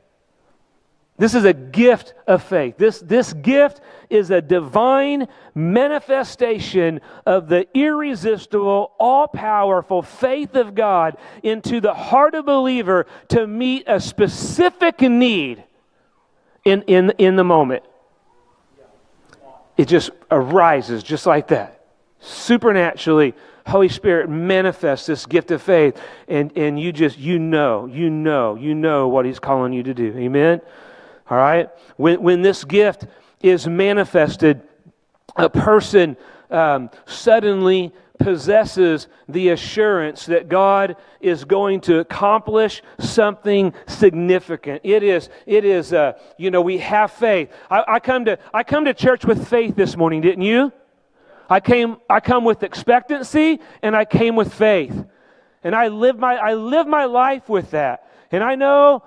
This is a gift of faith. This, this gift is a divine manifestation of the irresistible, all powerful faith of God into the heart of believer to meet a specific need in, in, in the moment. It just arises just like that. Supernaturally, Holy Spirit manifests this gift of faith, and, and you just, you know, you know, you know what He's calling you to do. Amen? All right? When, when this gift is manifested, a person um, suddenly possesses the assurance that God is going to accomplish something significant. It is, it is, uh, you know, we have faith. I, I, come to, I come to church with faith this morning, didn't you? I came, I come with expectancy and I came with faith. And I live my, I live my life with that. And I know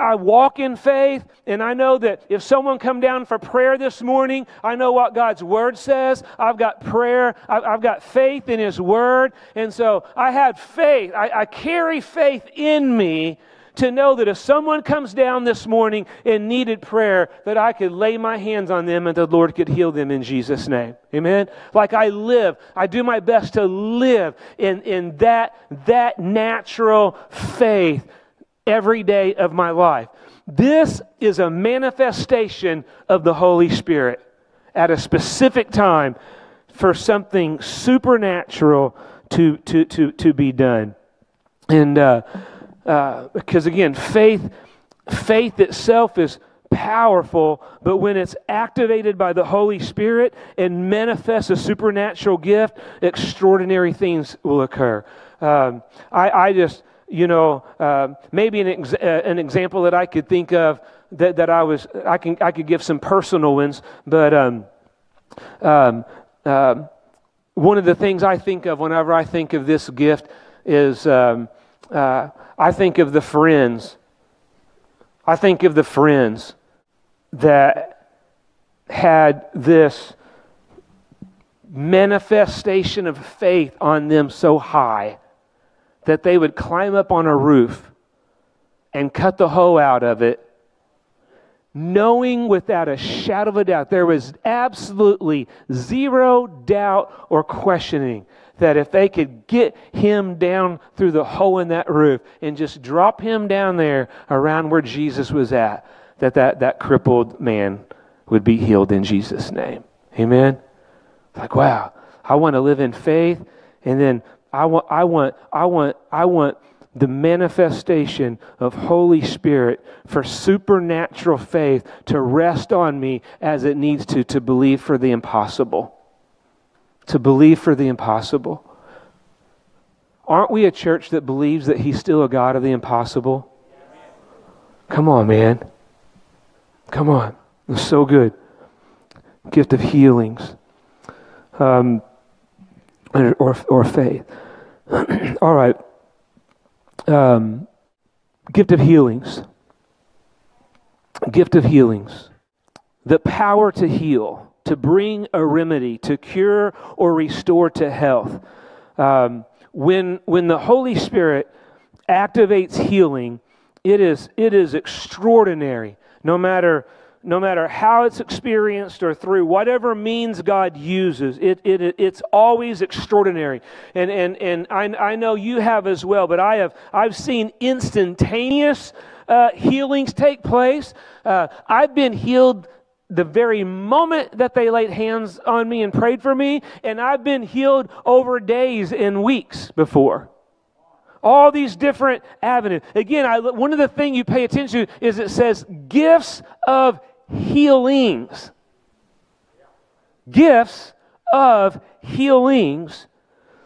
I walk in faith, and I know that if someone come down for prayer this morning, I know what God's Word says. I've got prayer. I've got faith in His Word. And so I had faith. I, I carry faith in me to know that if someone comes down this morning and needed prayer, that I could lay my hands on them and the Lord could heal them in Jesus' name. Amen? Like I live, I do my best to live in, in that, that natural faith every day of my life. This is a manifestation of the Holy Spirit at a specific time for something supernatural to, to, to, to be done. And uh, uh, because again, faith, faith itself is powerful, but when it's activated by the Holy Spirit and manifests a supernatural gift, extraordinary things will occur. Um, I, I just you know, uh, maybe an, ex- uh, an example that I could think of that, that I was, I can, I could give some personal ones, but um, um, um, one of the things I think of whenever I think of this gift is um, uh, I think of the friends. I think of the friends that had this manifestation of faith on them so high that they would climb up on a roof and cut the hoe out of it, knowing without a shadow of a doubt, there was absolutely zero doubt or questioning that if they could get him down through the hole in that roof and just drop him down there around where Jesus was at, that that, that crippled man would be healed in Jesus' name. Amen? Like, wow, I want to live in faith and then I want, I want, I want, I want the manifestation of Holy Spirit for supernatural faith to rest on me as it needs to, to believe for the impossible. To believe for the impossible. Aren't we a church that believes that He's still a God of the impossible? Come on, man. Come on. It's so good. Gift of healings. Um, or, or faith. All right. Um, gift of healings. Gift of healings. The power to heal, to bring a remedy, to cure or restore to health. Um, when, when the Holy Spirit activates healing, it is, it is extraordinary. No matter no matter how it's experienced or through whatever means God uses, it, it, it's always extraordinary. And, and, and I, I know you have as well, but I have, I've seen instantaneous uh, healings take place. Uh, I've been healed the very moment that they laid hands on me and prayed for me, and I've been healed over days and weeks before all these different avenues. Again, I, one of the things you pay attention to is it says gifts of healings. Gifts of healings.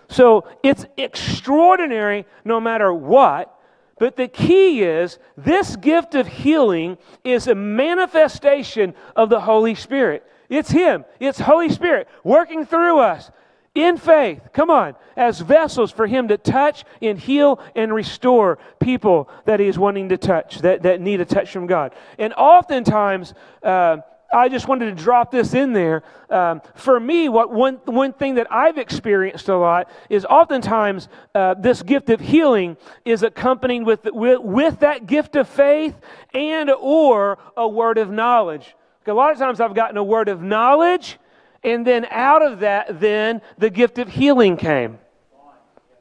So it's extraordinary no matter what. But the key is this gift of healing is a manifestation of the Holy Spirit. It's Him, it's Holy Spirit working through us in faith, come on, as vessels for Him to touch and heal and restore people that He is wanting to touch, that, that need a touch from God. And oftentimes, uh, I just wanted to drop this in there. Um, for me, what one, one thing that I've experienced a lot is oftentimes uh, this gift of healing is accompanied with, with, with that gift of faith and or a word of knowledge. A lot of times I've gotten a word of knowledge, and then out of that, then the gift of healing came.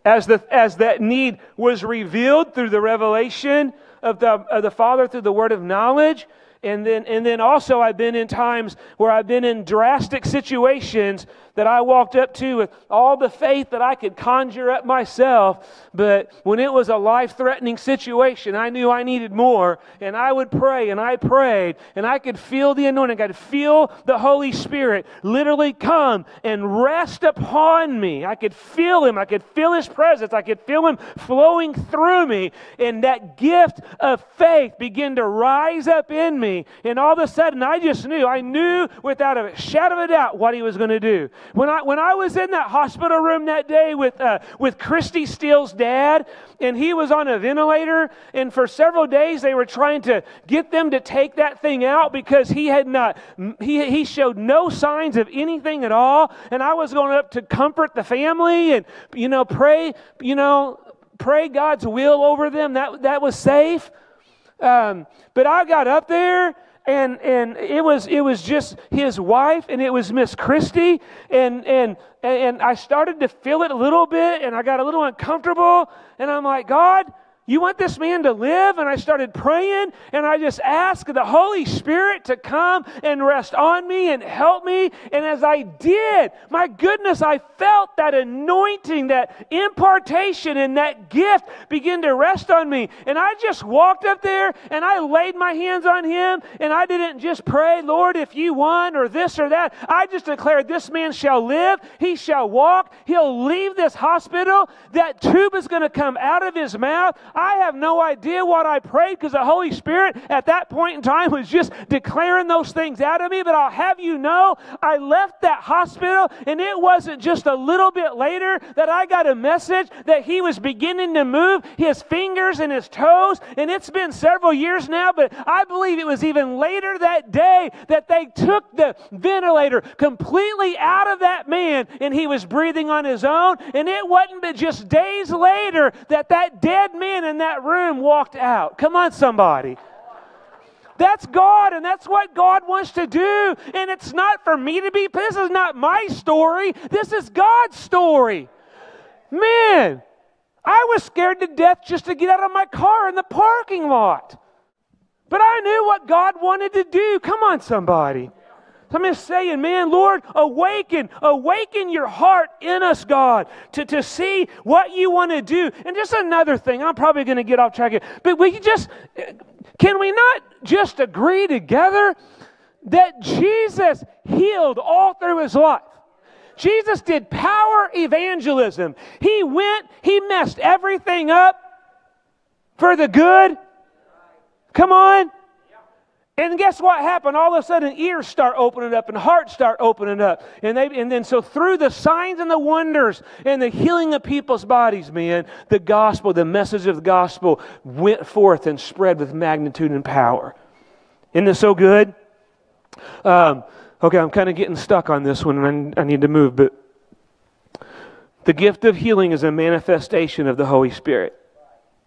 As, the, as that need was revealed through the revelation of the, of the Father through the word of knowledge, and then, and then also, I've been in times where I've been in drastic situations that I walked up to with all the faith that I could conjure up myself. But when it was a life threatening situation, I knew I needed more. And I would pray and I prayed and I could feel the anointing. I could feel the Holy Spirit literally come and rest upon me. I could feel Him. I could feel His presence. I could feel Him flowing through me. And that gift of faith began to rise up in me. And all of a sudden, I just knew. I knew without a shadow of a doubt what He was going to do. When I, when I was in that hospital room that day with, uh, with Christy Steele's dad, and he was on a ventilator, and for several days they were trying to get them to take that thing out because he had not, he, he showed no signs of anything at all. And I was going up to comfort the family and, you know, pray, you know, pray God's will over them. That, that was safe. Um, but I got up there and and it was it was just his wife and it was Miss Christie. And and and I started to feel it a little bit and I got a little uncomfortable. And I'm like God you want this man to live? And I started praying and I just asked the Holy Spirit to come and rest on me and help me. And as I did, my goodness, I felt that anointing, that impartation, and that gift begin to rest on me. And I just walked up there and I laid my hands on him and I didn't just pray, Lord, if you want or this or that. I just declared, This man shall live, he shall walk, he'll leave this hospital. That tube is going to come out of his mouth. I have no idea what I prayed because the Holy Spirit at that point in time was just declaring those things out of me. But I'll have you know, I left that hospital, and it wasn't just a little bit later that I got a message that he was beginning to move his fingers and his toes. And it's been several years now, but I believe it was even later that day that they took the ventilator completely out of that man and he was breathing on his own. And it wasn't but just days later that that dead man in that room walked out. Come on, somebody. That's God, and that's what God wants to do. And it's not for me to be, this is not my story. This is God's story. Man, I was scared to death just to get out of my car in the parking lot. But I knew what God wanted to do. Come on, somebody. So I'm just saying, man, Lord, awaken, awaken your heart in us, God, to, to see what you want to do. And just another thing, I'm probably going to get off track here, but we just, can we not just agree together that Jesus healed all through his life? Jesus did power evangelism. He went, he messed everything up for the good. Come on. And guess what happened? All of a sudden, ears start opening up and hearts start opening up. And, they, and then, so through the signs and the wonders and the healing of people's bodies, man, the gospel, the message of the gospel went forth and spread with magnitude and power. Isn't this so good? Um, okay, I'm kind of getting stuck on this one and I, need to move, but the gift of healing is a manifestation of the Holy Spirit.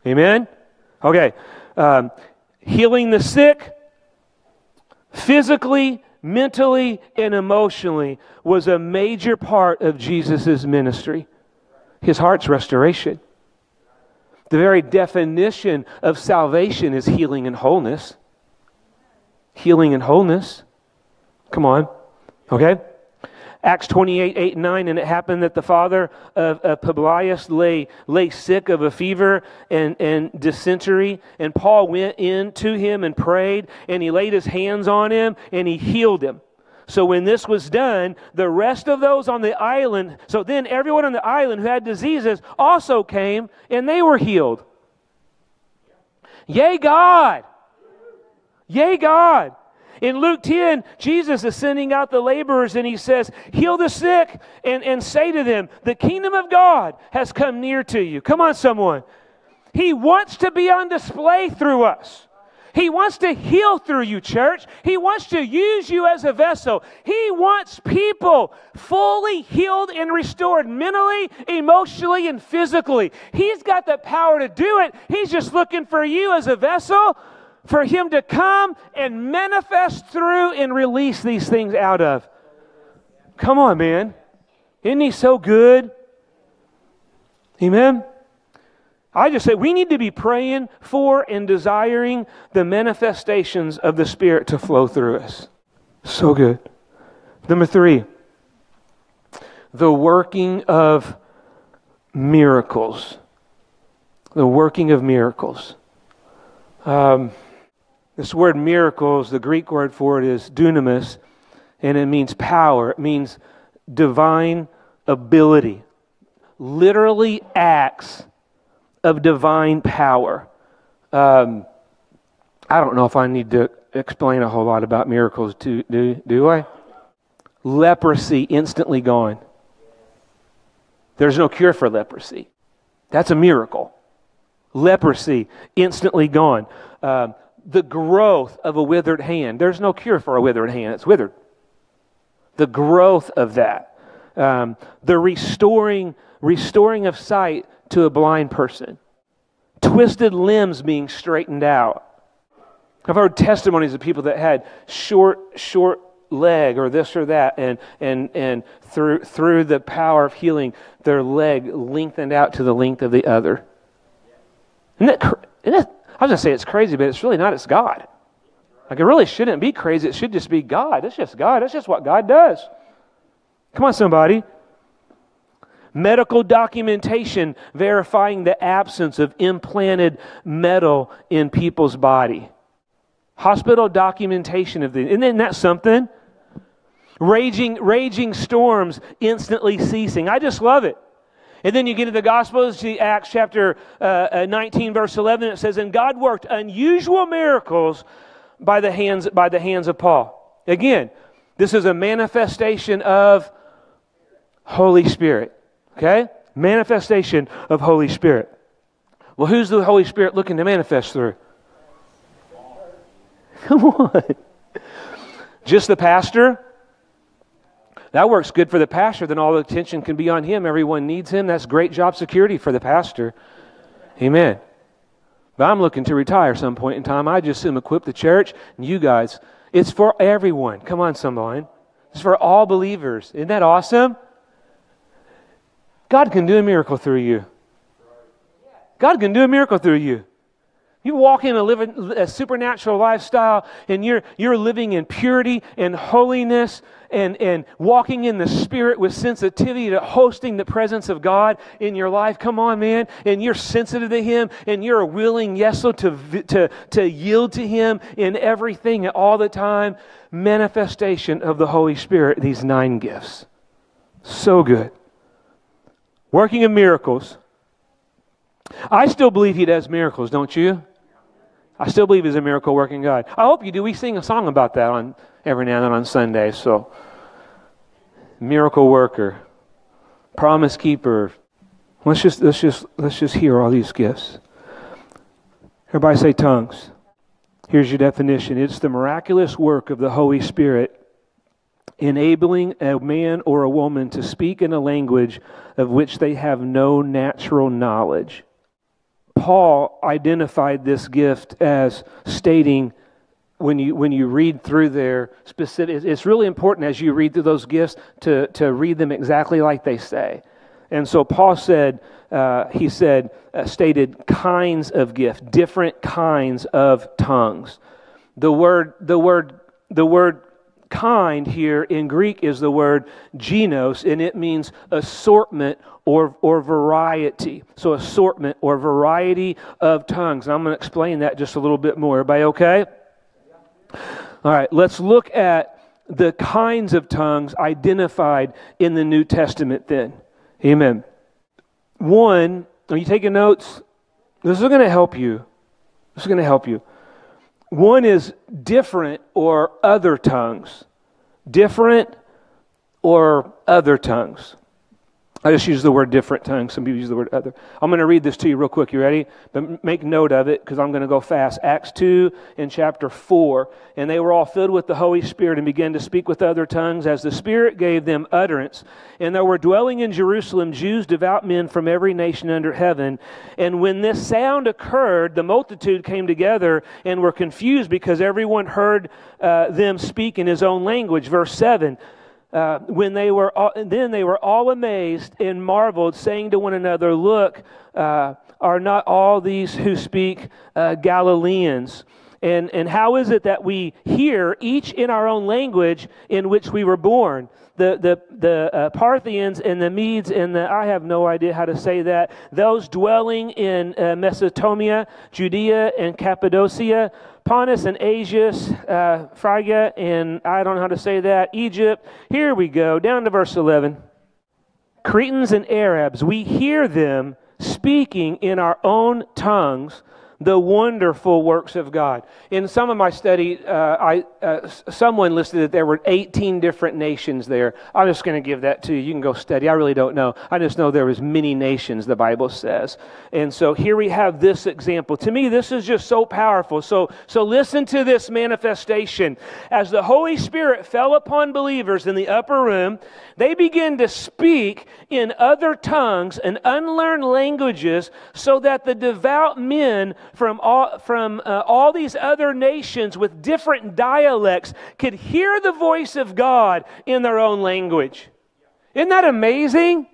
Amen? Okay. Um, healing the sick physically, mentally, and emotionally was a major part of Jesus' ministry. His heart's restoration. The very definition of salvation is healing and wholeness. Healing and wholeness. Come on. Okay? Acts 28, 8 and 9, and it happened that the father of, of Publius lay, lay sick of a fever and, and dysentery, and Paul went in to him and prayed, and he laid his hands on him, and he healed him. So when this was done, the rest of those on the island, so then everyone on the island who had diseases also came, and they were healed. Yay, God! Yay, God! In Luke 10, Jesus is sending out the laborers and he says, Heal the sick and, and say to them, The kingdom of God has come near to you. Come on, someone. He wants to be on display through us. He wants to heal through you, church. He wants to use you as a vessel. He wants people fully healed and restored mentally, emotionally, and physically. He's got the power to do it. He's just looking for you as a vessel for Him to come and manifest through and release these things out of. Come on, man. Isn't He so good? Amen. I just say we need to be praying for and desiring the manifestations of the Spirit to flow through us. So good. Number three, the working of miracles. The working of miracles. Um, this word miracles, the Greek word for it is dunamis, and it means power. It means divine ability. Literally acts of divine power. Um, I don't know if I need to explain a whole lot about miracles, do, do, do I? Leprosy instantly gone. There's no cure for leprosy. That's a miracle. Leprosy instantly gone. Um, the growth of a withered hand. There's no cure for a withered hand, it's withered. The growth of that. Um, the restoring, restoring of sight to a blind person, twisted limbs being straightened out. I've heard testimonies of people that had short, short leg or this or that, and, and, and through, through the power of healing, their leg lengthened out to the length of the other. Isn't that, isn't that, I was going to say it's crazy, but it's really not. It's God. Like, it really shouldn't be crazy. It should just be God. It's just God. That's just what God does. Come on, somebody medical documentation verifying the absence of implanted metal in people's body. Hospital documentation of the isn't that something? Raging, raging storms instantly ceasing. I just love it. And then you get to the Gospels, Acts chapter uh, uh, 19, verse 11. It says, "And God worked unusual miracles by the hands by the hands of Paul." Again, this is a manifestation of Holy Spirit. Okay? Manifestation of Holy Spirit. Well, who's the Holy Spirit looking to manifest through? Come on. Just the pastor? That works good for the pastor, then all the attention can be on him. Everyone needs him. That's great job security for the pastor. Amen. But I'm looking to retire some point in time. I just assume equip the church and you guys. It's for everyone. Come on, someone. It's for all believers. Isn't that awesome? God can do a miracle through you. God can do a miracle through you. You walk in a, a supernatural lifestyle and you're, you're living in purity and holiness and, and walking in the Spirit with sensitivity to hosting the presence of God in your life. Come on, man. And you're sensitive to Him and you're a willing, yes, to, to, to yield to Him in everything all the time. Manifestation of the Holy Spirit, these nine gifts. So good working in miracles. I still believe he does miracles, don't you? I still believe he's a miracle working God. I hope you do. We sing a song about that on every now and then on Sunday. So, miracle worker, promise keeper. Let's just let's just let's just hear all these gifts. Everybody say tongues. Here's your definition. It's the miraculous work of the Holy Spirit enabling a man or a woman to speak in a language of which they have no natural knowledge. Paul identified this gift as stating, when you, when you read through their specific, it's really important as you read through those gifts to, to read them exactly like they say. And so Paul said, uh, he said, uh, stated kinds of gift, different kinds of tongues. The word, the word, the word kind here in Greek is the word genos, and it means assortment or, or variety. So, assortment or variety of tongues. And I'm going to explain that just a little bit more. Everybody okay? All right, let's look at the kinds of tongues identified in the New Testament then. Amen. One, are you taking notes? This is going to help you. This is going to help you. One is different or other tongues. Different or other tongues. I just use the word different tongues. Some people use the word other. I'm going to read this to you real quick. You ready? But make note of it because I'm going to go fast. Acts 2 in chapter 4. And they were all filled with the Holy Spirit and began to speak with other tongues as the Spirit gave them utterance. And there were dwelling in Jerusalem Jews, devout men from every nation under heaven. And when this sound occurred, the multitude came together and were confused because everyone heard uh, them speak in his own language. Verse 7 uh, when they were all, then they were all amazed and marveled, saying to one another, "Look, uh, are not all these who speak uh, Galileans?" And and how is it that we hear each in our own language in which we were born? The the the uh, Parthians and the Medes and the I have no idea how to say that. Those dwelling in uh, Mesopotamia, Judea, and Cappadocia Pontus and Asia, uh, Phrygia, and I don't know how to say that, Egypt. Here we go, down to verse 11. Cretans and Arabs, we hear them speaking in our own tongues the wonderful works of God. In some of my study, uh, I, uh, someone listed that there were 18 different nations there. I'm just going to give that to you. You can go study. I really don't know. I just know there was many nations, the Bible says. And so here we have this example. To me, this is just so powerful. So, so listen to this manifestation. As the Holy Spirit fell upon believers in the upper room, they began to speak in other tongues and unlearned languages so that the devout men from all, from, uh, all these other nations with different dialects could hear the voice of God in their own language. Isn't that amazing?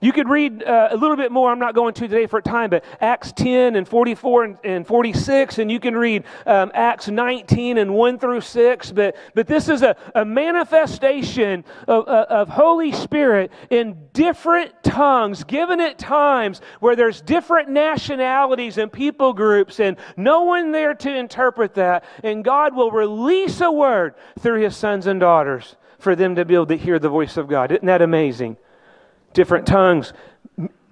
You could read uh, a little bit more. I'm not going to today for time, but Acts 10 and 44 and, and 46, and you can read um, Acts 19 and 1 through 6. But, but this is a, a manifestation of, uh, of Holy Spirit in different tongues, given at times where there's different nationalities and people groups, and no one there to interpret that. And God will release a word through his sons and daughters for them to be able to hear the voice of God. Isn't that amazing? Different tongues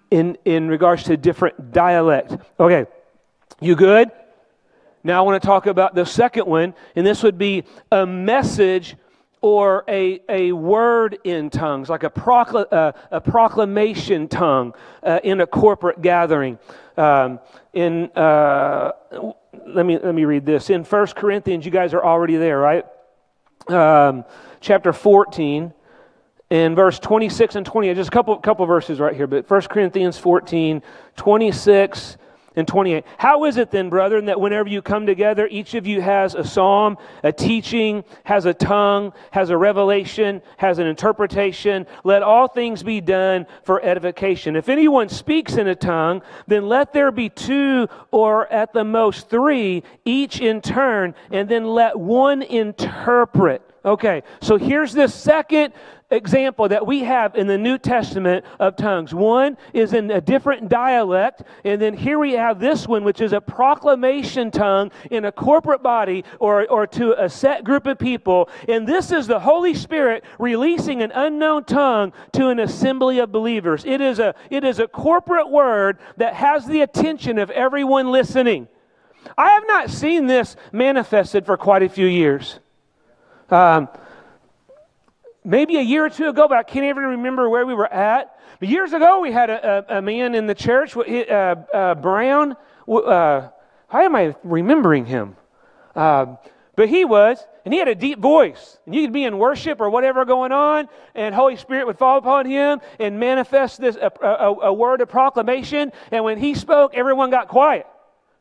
in, in regards to different dialect. Okay, you good? Now I want to talk about the second one, and this would be a message or a, a word in tongues, like a, procl- uh, a proclamation tongue uh, in a corporate gathering. Um, in uh, let me let me read this in First Corinthians. You guys are already there, right? Um, chapter fourteen in verse 26 and 28, just a couple, couple verses right here, but 1 Corinthians 14, 26 and 28. How is it then, brethren, that whenever you come together, each of you has a psalm, a teaching, has a tongue, has a revelation, has an interpretation? Let all things be done for edification. If anyone speaks in a tongue, then let there be two or at the most three, each in turn, and then let one interpret. Okay, so here's this second example that we have in the New Testament of tongues. One is in a different dialect, and then here we have this one, which is a proclamation tongue in a corporate body or, or to a set group of people. And this is the Holy Spirit releasing an unknown tongue to an assembly of believers. It is a, it is a corporate word that has the attention of everyone listening. I have not seen this manifested for quite a few years. Um, maybe a year or two ago, but I can't even remember where we were at. But years ago, we had a, a, a man in the church, uh, uh, Brown. Uh, how am I remembering him? Uh, but he was, and he had a deep voice. And you could be in worship or whatever going on, and Holy Spirit would fall upon him and manifest this a, a, a word of proclamation. And when he spoke, everyone got quiet.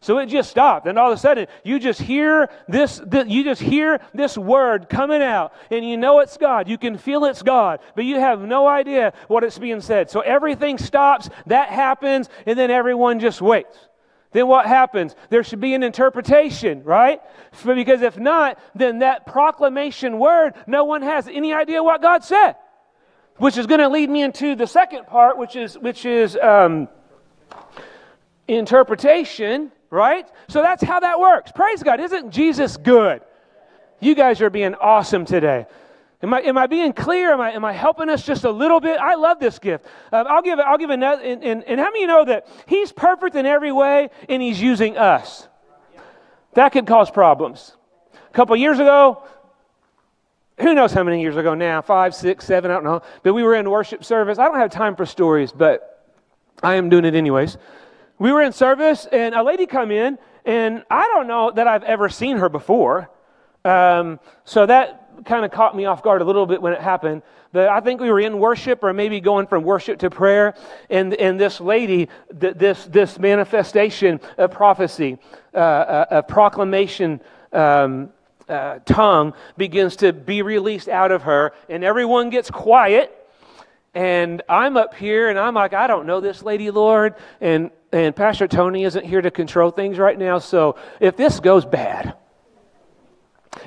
So it just stopped. And all of a sudden, you just hear this, this, you just hear this word coming out, and you know it's God. You can feel it's God, but you have no idea what it's being said. So everything stops, that happens, and then everyone just waits. Then what happens? There should be an interpretation, right? Because if not, then that proclamation word, no one has any idea what God said. Which is going to lead me into the second part, which is which is um, interpretation right? So that's how that works. Praise God. Isn't Jesus good? You guys are being awesome today. Am I, am I being clear? Am I, am I helping us just a little bit? I love this gift. Um, I'll give I'll give another. And, and, and how many you know that He's perfect in every way and He's using us? That could cause problems. A couple years ago, who knows how many years ago now, five, six, seven, I don't know. But we were in worship service. I don't have time for stories, but I am doing it anyways. We were in service, and a lady come in, and I don't know that I've ever seen her before. Um, so that kind of caught me off guard a little bit when it happened. But I think we were in worship, or maybe going from worship to prayer, and and this lady, this this manifestation of prophecy, uh, a, a proclamation. Um, uh, tongue begins to be released out of her, and everyone gets quiet. And I'm up here, and I'm like, I don't know this lady, Lord. And, and Pastor Tony isn't here to control things right now. So if this goes bad,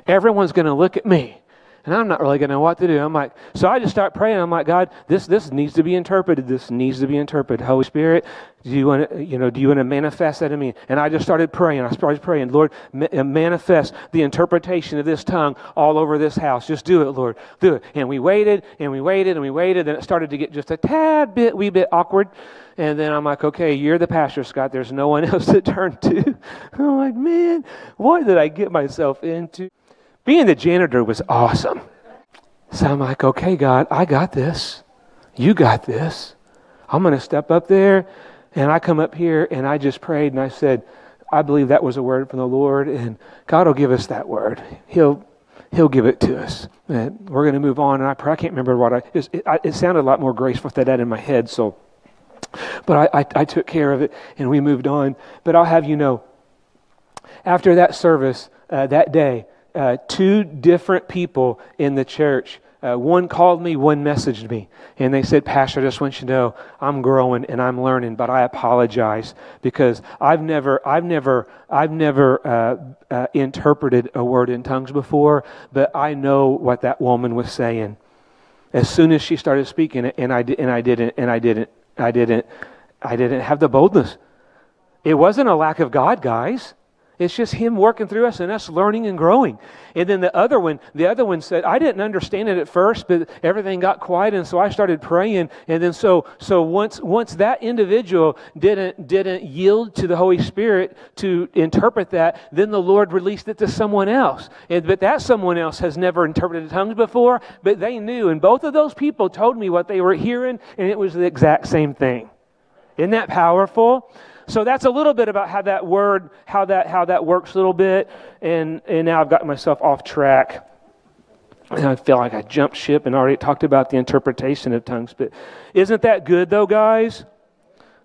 everyone's going to look at me and I'm not really going to know what to do. I'm like, so I just start praying. I'm like, God, this this needs to be interpreted. This needs to be interpreted. Holy Spirit, do you want to, you know, do you want to manifest that in me? And I just started praying. I started praying, Lord, uh, manifest the interpretation of this tongue all over this house. Just do it, Lord, do it. And we waited and we waited and we waited, and it started to get just a tad bit, wee bit awkward. And then I'm like, okay, you're the pastor, Scott. There's no one else to turn to. I'm like, man, what did I get myself into? Being the janitor was awesome. So I'm like, okay, God, I got this. You got this. I'm going to step up there. And I come up here and I just prayed and I said, I believe that was a word from the Lord, and God will give us that word. He'll He'll give it to us. And we're going to move on. And I I can't remember what I it, it, it sounded a lot more graceful than that in my head. So, but I, I, I took care of it and we moved on. But I'll have you know, after that service uh, that day, uh, two different people in the church. Uh, one called me, one messaged me. And they said, Pastor, I just want you to know I'm growing and I'm learning, but I apologize because I've never, I've never, I've never uh, uh, interpreted a word in tongues before, but I know what that woman was saying. As soon as she started speaking, and I, and I didn't, and I didn't, I didn't, I didn't have the boldness. It wasn't a lack of God, guys. It's just him working through us and us learning and growing. And then the other one, the other one said, I didn't understand it at first, but everything got quiet, and so I started praying. And then so so once once that individual didn't didn't yield to the Holy Spirit to interpret that, then the Lord released it to someone else. And but that someone else has never interpreted tongues before, but they knew. And both of those people told me what they were hearing, and it was the exact same thing. Isn't that powerful? So that's a little bit about how that word, how that how that works a little bit. And and now I've gotten myself off track. And I feel like I jumped ship and already talked about the interpretation of tongues. But isn't that good though, guys?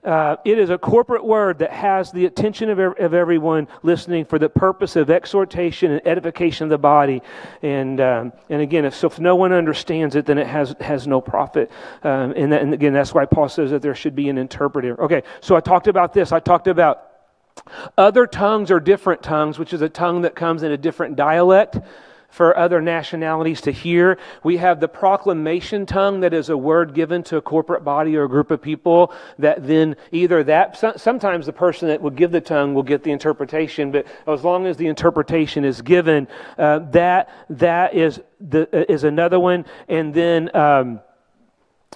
Uh, it is a corporate word that has the attention of, of everyone listening for the purpose of exhortation and edification of the body. And, um, and again, if, so if no one understands it, then it has, has no profit. Um, and, that, and again, that's why Paul says that there should be an interpreter. Okay, so I talked about this. I talked about other tongues or different tongues, which is a tongue that comes in a different dialect for other nationalities to hear. We have the proclamation tongue that is a word given to a corporate body or a group of people that then either that, sometimes the person that will give the tongue will get the interpretation, but as long as the interpretation is given, uh, that, that is, the, is another one. And then, um,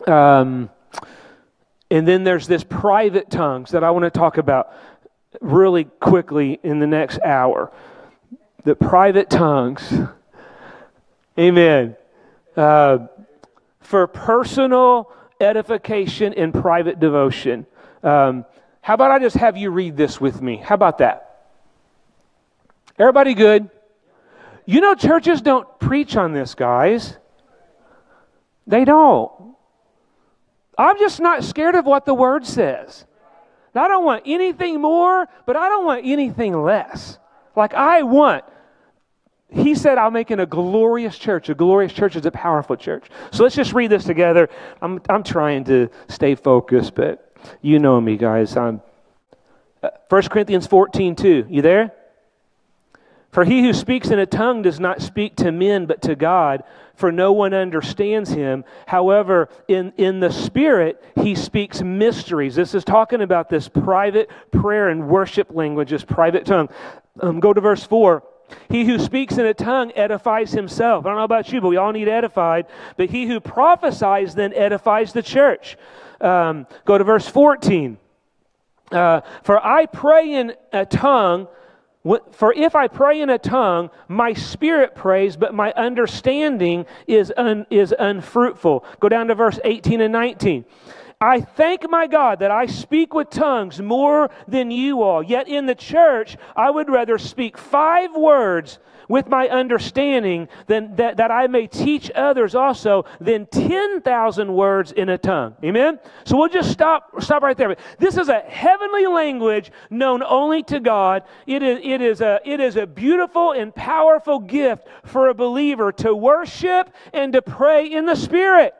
um, and then there's this private tongues that I want to talk about really quickly in the next hour. The private tongues Amen. Uh, for personal edification and private devotion. Um, how about I just have you read this with me? How about that? Everybody good? You know, churches don't preach on this, guys. They don't. I'm just not scared of what the word says. I don't want anything more, but I don't want anything less. Like, I want he said, I'm making a glorious church. A glorious church is a powerful church. So let's just read this together. I'm, I'm trying to stay focused, but you know me, guys. I'm, uh, 1 Corinthians 14, 2. You there? For he who speaks in a tongue does not speak to men, but to God, for no one understands him. However, in, in the Spirit, he speaks mysteries. This is talking about this private prayer and worship language, this private tongue. Um, go to verse 4. He who speaks in a tongue edifies himself. I don't know about you, but we all need edified. But he who prophesies then edifies the church. Um, go to verse 14. Uh, For I pray in a tongue For if I pray in a tongue, my spirit prays, but my understanding is, un, is unfruitful. Go down to verse 18 and 19. I thank my God that I speak with tongues more than you all. Yet in the church, I would rather speak five words with my understanding than that, that I may teach others also than 10,000 words in a tongue. Amen? So we'll just stop, stop right there. This is a heavenly language known only to God. It is, it, is a, it is a beautiful and powerful gift for a believer to worship and to pray in the Spirit.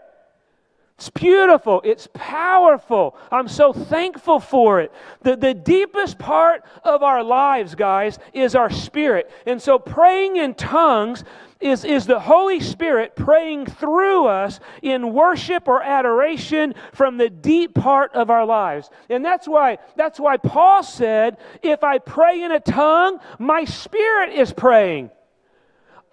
It's beautiful. It's powerful. I'm so thankful for it. The, the deepest part of our lives, guys, is our spirit. And so praying in tongues is, is the Holy Spirit praying through us in worship or adoration from the deep part of our lives. And that's why, that's why Paul said, if I pray in a tongue, my spirit is praying.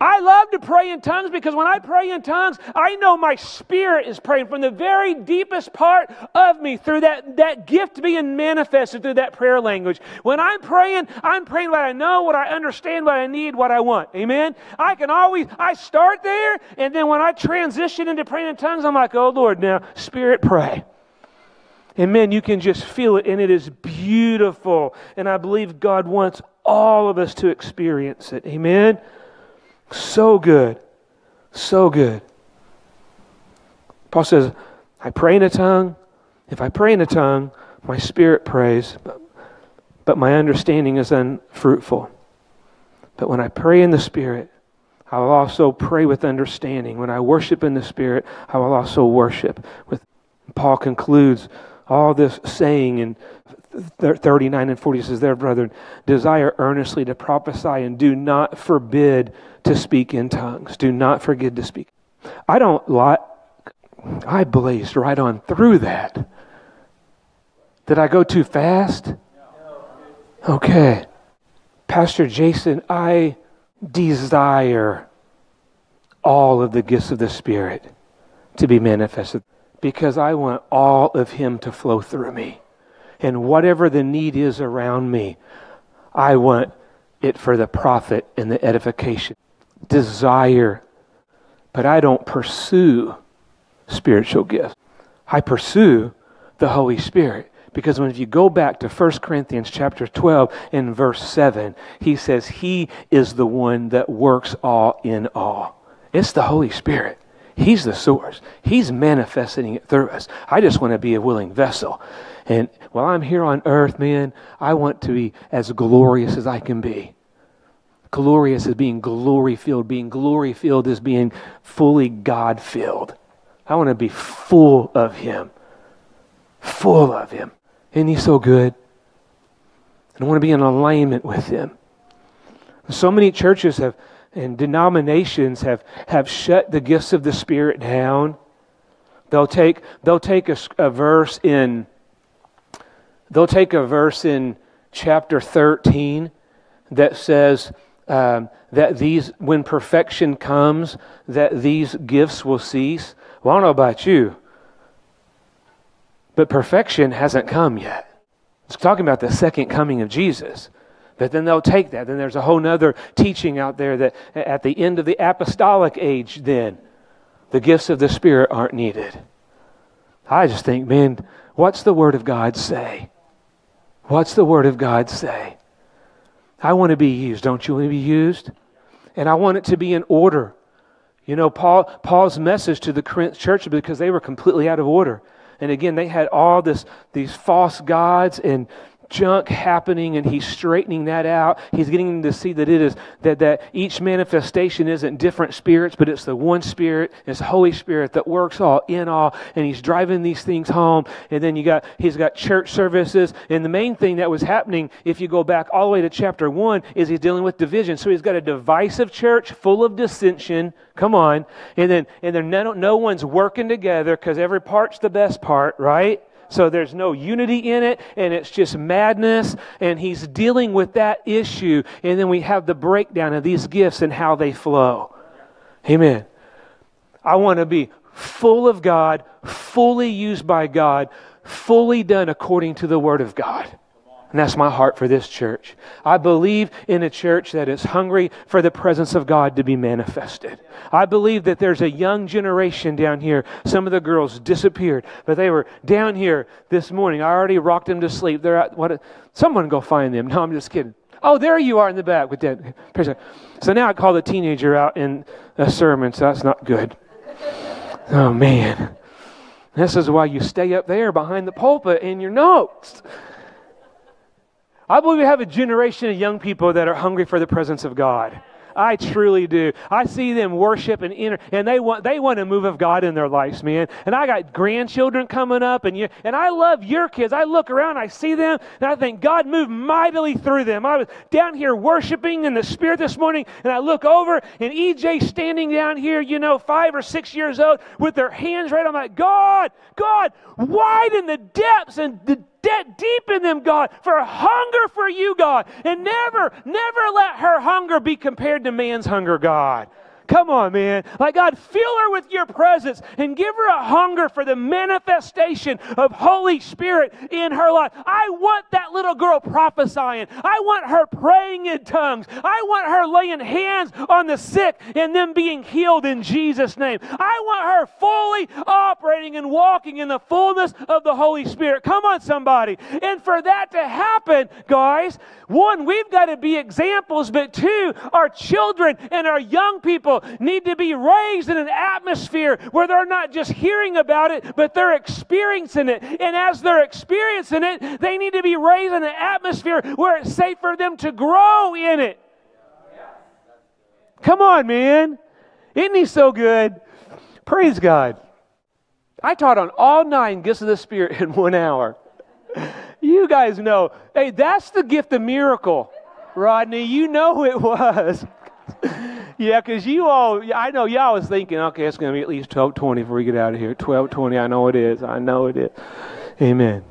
I love to pray in tongues because when I pray in tongues, I know my spirit is praying from the very deepest part of me through that, that gift being manifested through that prayer language. When I'm praying, I'm praying what I know, what I understand, what I need, what I want. Amen? I can always, I start there, and then when I transition into praying in tongues, I'm like, oh Lord, now, Spirit, pray. And man, you can just feel it, and it is beautiful. And I believe God wants all of us to experience it. Amen? So good. So good. Paul says, I pray in a tongue. If I pray in a tongue, my spirit prays, but, but my understanding is unfruitful. But when I pray in the spirit, I will also pray with understanding. When I worship in the spirit, I will also worship with. Paul concludes all this saying in 39 and 40 says, There, brethren, desire earnestly to prophesy and do not forbid to speak in tongues. Do not forget to speak. I don't like, I blazed right on through that. Did I go too fast? Okay. Pastor Jason, I desire all of the gifts of the Spirit to be manifested because I want all of Him to flow through me. And whatever the need is around me, I want it for the profit and the edification desire, but I don't pursue spiritual gifts. I pursue the Holy Spirit. Because when you go back to 1 Corinthians chapter 12 and verse 7, he says, He is the one that works all in all. It's the Holy Spirit. He's the source. He's manifesting it through us. I just want to be a willing vessel. And while I'm here on earth, man, I want to be as glorious as I can be glorious as being glory filled. Being glory filled is being fully God filled. I want to be full of Him. Full of Him. Isn't He so good? And I want to be in alignment with Him. So many churches have and denominations have, have shut the gifts of the Spirit down. They'll take, they'll take a, a verse in they'll take a verse in chapter 13 that says um, that these, when perfection comes, that these gifts will cease. Well, I don't know about you, but perfection hasn't come yet. It's talking about the second coming of Jesus. That then they'll take that. Then there's a whole other teaching out there that at the end of the apostolic age, then the gifts of the Spirit aren't needed. I just think, man, what's the Word of God say? What's the Word of God say? I want to be used. Don't you want to be used? And I want it to be in order. You know, Paul, Paul's message to the Corinth church because they were completely out of order. And again, they had all this, these false gods and junk happening and he's straightening that out. He's getting them to see that it is that, that each manifestation isn't different spirits, but it's the one spirit, it's the Holy Spirit that works all in all, and he's driving these things home. And then you got he's got church services. And the main thing that was happening, if you go back all the way to chapter one, is he's dealing with division. So he's got a divisive church full of dissension. Come on. And then and then no, no one's working together because every part's the best part, right? So there's no unity in it, and it's just madness. And he's dealing with that issue. And then we have the breakdown of these gifts and how they flow. Amen. I want to be full of God, fully used by God, fully done according to the Word of God. And that's my heart for this church. I believe in a church that is hungry for the presence of God to be manifested. I believe that there's a young generation down here. Some of the girls disappeared, but they were down here this morning. I already rocked them to sleep. They're at what? Someone go find them. No, I'm just kidding. Oh, there you are in the back with that. So now I call the teenager out in a sermon, so that's not good. Oh man. This is why you stay up there behind the pulpit in your notes. I believe we have a generation of young people that are hungry for the presence of God. I truly do. I see them worship and enter, and they want they want a move of God in their lives, man. And I got grandchildren coming up, and you and I love your kids. I look around, I see them, and I think God moved mightily through them. I was down here worshiping in the Spirit this morning, and I look over, and EJ standing down here, you know, five or six years old, with their hands right. I'm like, God, God, widen the depths and the deep in them, God, for hunger for you, God. And never, never let her hunger be compared to man's hunger, God. Come on, man. Like, God, fill her with your presence and give her a hunger for the manifestation of Holy Spirit in her life. I want that little girl prophesying. I want her praying in tongues. I want her laying hands on the sick and them being healed in Jesus' name. I want her fully operating and walking in the fullness of the Holy Spirit. Come on, somebody. And for that to happen, guys, one, we've got to be examples, but two, our children and our young people need to be raised in an atmosphere where they're not just hearing about it, but they're experiencing it. And as they're experiencing it, they need to be raised in an atmosphere where it's safe for them to grow in it. Come on, man. Isn't he so good? Praise God. I taught on all nine gifts of the Spirit in one hour. You guys know. Hey, that's the gift of miracle, Rodney. You know it was. Yeah, because you all, I know y'all was thinking, okay, it's going to be at least 1220 before we get out of here. 1220, I know it is. I know it is. Amen.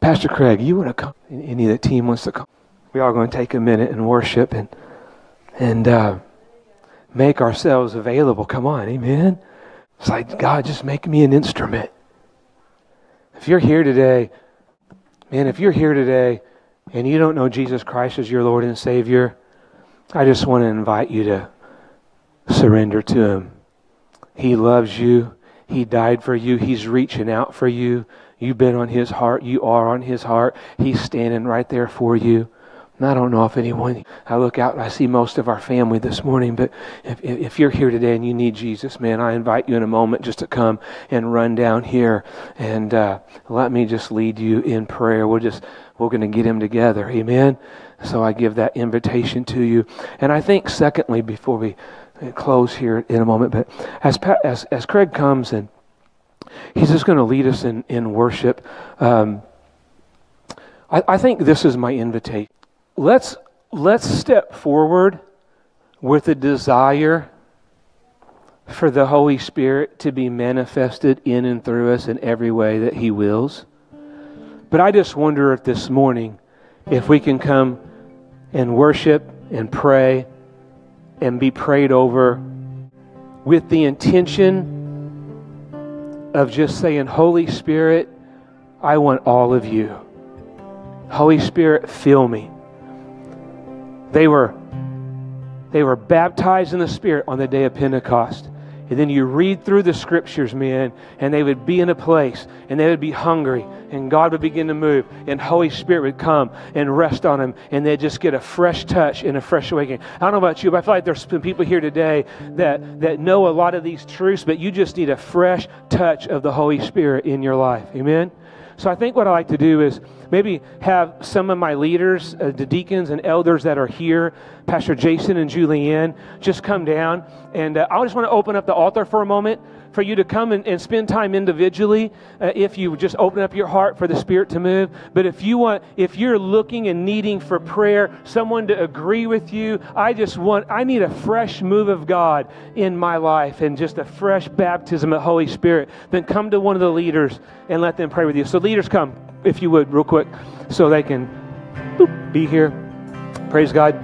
Pastor Craig, you want to come? Any of the team wants to come? We are going to take a minute and worship and, and uh, make ourselves available. Come on, amen. It's like, God, just make me an instrument. If you're here today, man, if you're here today and you don't know Jesus Christ as your Lord and Savior, I just want to invite you to surrender to Him. He loves you. He died for you. He's reaching out for you. You've been on His heart. You are on His heart. He's standing right there for you. And I don't know if anyone, I look out and I see most of our family this morning, but if, if you're here today and you need Jesus, man, I invite you in a moment just to come and run down here and uh, let me just lead you in prayer. We'll just, we're going to get him together. Amen. So I give that invitation to you. And I think, secondly, before we close here in a moment, but as, as, as Craig comes and he's just going to lead us in, in worship, um, I, I think this is my invitation let's let's step forward with a desire for the Holy Spirit to be manifested in and through us in every way that He wills. But I just wonder if this morning, if we can come and worship and pray and be prayed over with the intention of just saying, Holy Spirit, I want all of you. Holy Spirit, fill me. They were, they were baptized in the Spirit on the day of Pentecost. And then you read through the scriptures, man, and they would be in a place and they would be hungry, and God would begin to move, and Holy Spirit would come and rest on them, and they'd just get a fresh touch and a fresh awakening. I don't know about you, but I feel like there's some people here today that, that know a lot of these truths, but you just need a fresh touch of the Holy Spirit in your life. Amen? So I think what I like to do is maybe have some of my leaders, uh, the deacons and elders that are here, Pastor Jason and Julianne, just come down. And uh, I just want to open up the altar for a moment for you to come and, and spend time individually uh, if you just open up your heart for the Spirit to move. But if you want, if you're looking and needing for prayer, someone to agree with you, I just want, I need a fresh move of God in my life and just a fresh baptism of Holy Spirit, then come to one of the leaders and let them pray with you. So, leaders, come if you would, real quick, so they can boop, be here. Praise God.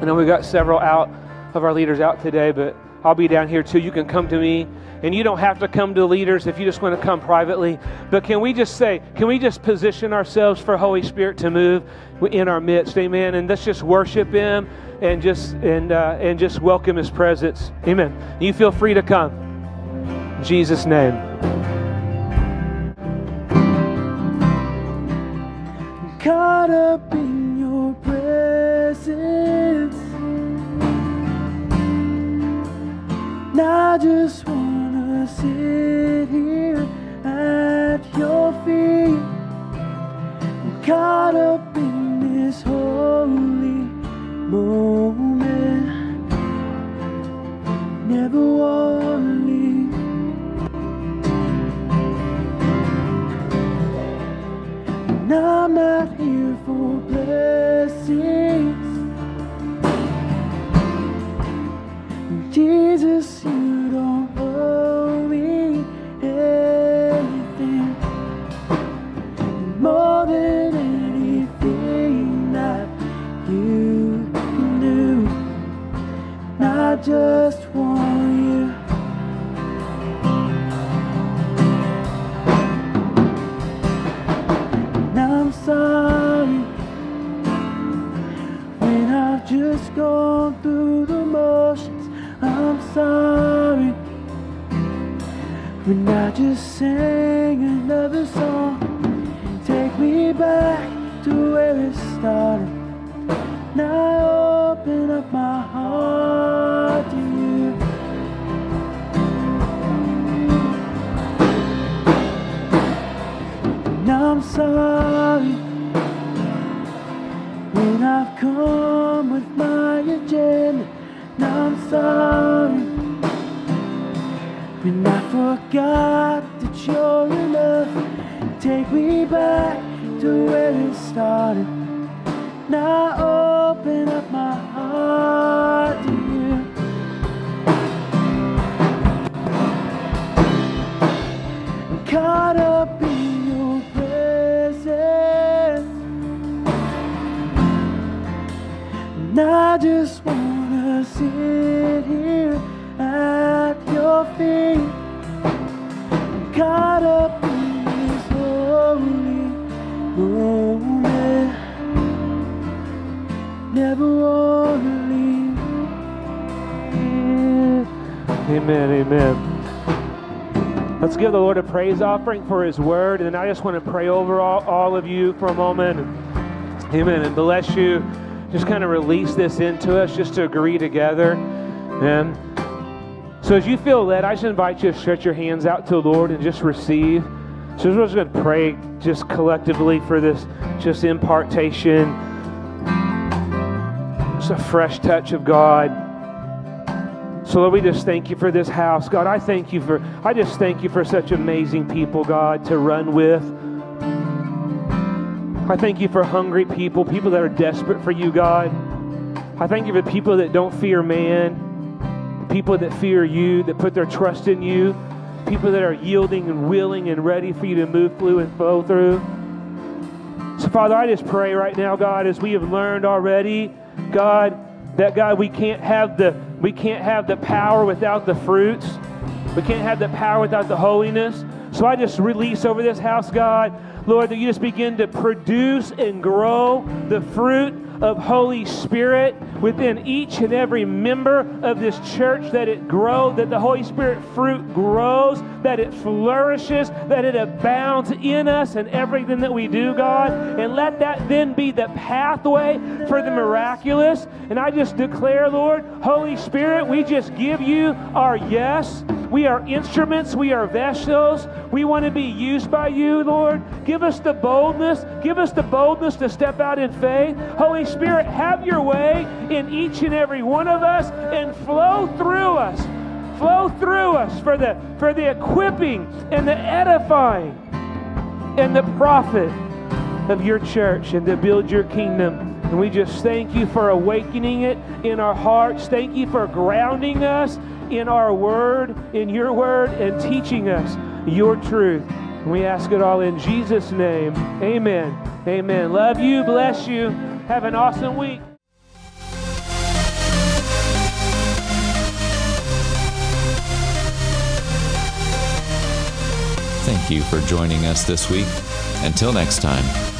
I know we've got several out of our leaders out today, but I'll be down here too. You can come to me. And you don't have to come to leaders if you just want to come privately. But can we just say, can we just position ourselves for Holy Spirit to move in our midst? Amen. And let's just worship Him and just and uh, and just welcome His presence. Amen. You feel free to come. In Jesus' name. Caught up in your presence. I just wanna sit here at your feet. I'm caught up in this holy moment. Never wanna. And I'm not here for blessings. Jesus, just want you. And I'm sorry when I've just gone through the motions. I'm sorry when I just sang another song. Take me back to where it started. Now open up my heart I'm sorry when I've come with my agenda. And I'm sorry when I forgot that you're enough. Take me back to where it started. Now open up my heart to you. Caught up And I just wanna sit here at your feet. Caught up in this holy moment. Never wanna leave. Amen. Amen. Let's give the Lord a praise offering for His word. And I just want to pray over all, all of you for a moment. Amen. And bless you. Just kind of release this into us, just to agree together. Amen. So as you feel led, I just invite you to stretch your hands out to the Lord and just receive. So we're just going to pray just collectively for this just impartation. Just a fresh touch of God. So Lord, we just thank you for this house. God, I thank you for I just thank you for such amazing people, God, to run with. I thank you for hungry people, people that are desperate for you, God. I thank you for people that don't fear man, people that fear you, that put their trust in you, people that are yielding and willing and ready for you to move through and flow through. So, Father, I just pray right now, God, as we have learned already, God, that God, we can't have the we can't have the power without the fruits. We can't have the power without the holiness. So I just release over this house, God, Lord, that you just begin to produce and grow the fruit of Holy Spirit within each and every member of this church, that it grow, that the Holy Spirit fruit grows, that it flourishes, that it abounds in us and everything that we do, God. And let that then be the pathway for the miraculous. And I just declare, Lord, Holy Spirit, we just give you our yes. We are instruments. We are vessels. We want to be used by you, Lord. Give us the boldness. Give us the boldness to step out in faith. Holy Spirit, have your way in each and every one of us and flow through us. Flow through us for the for the equipping and the edifying and the profit of your church and to build your kingdom. And we just thank you for awakening it in our hearts. Thank you for grounding us in our word, in your word, and teaching us your truth. And we ask it all in Jesus' name. Amen. Amen. Love you. Bless you. Have an awesome week. Thank you for joining us this week. Until next time.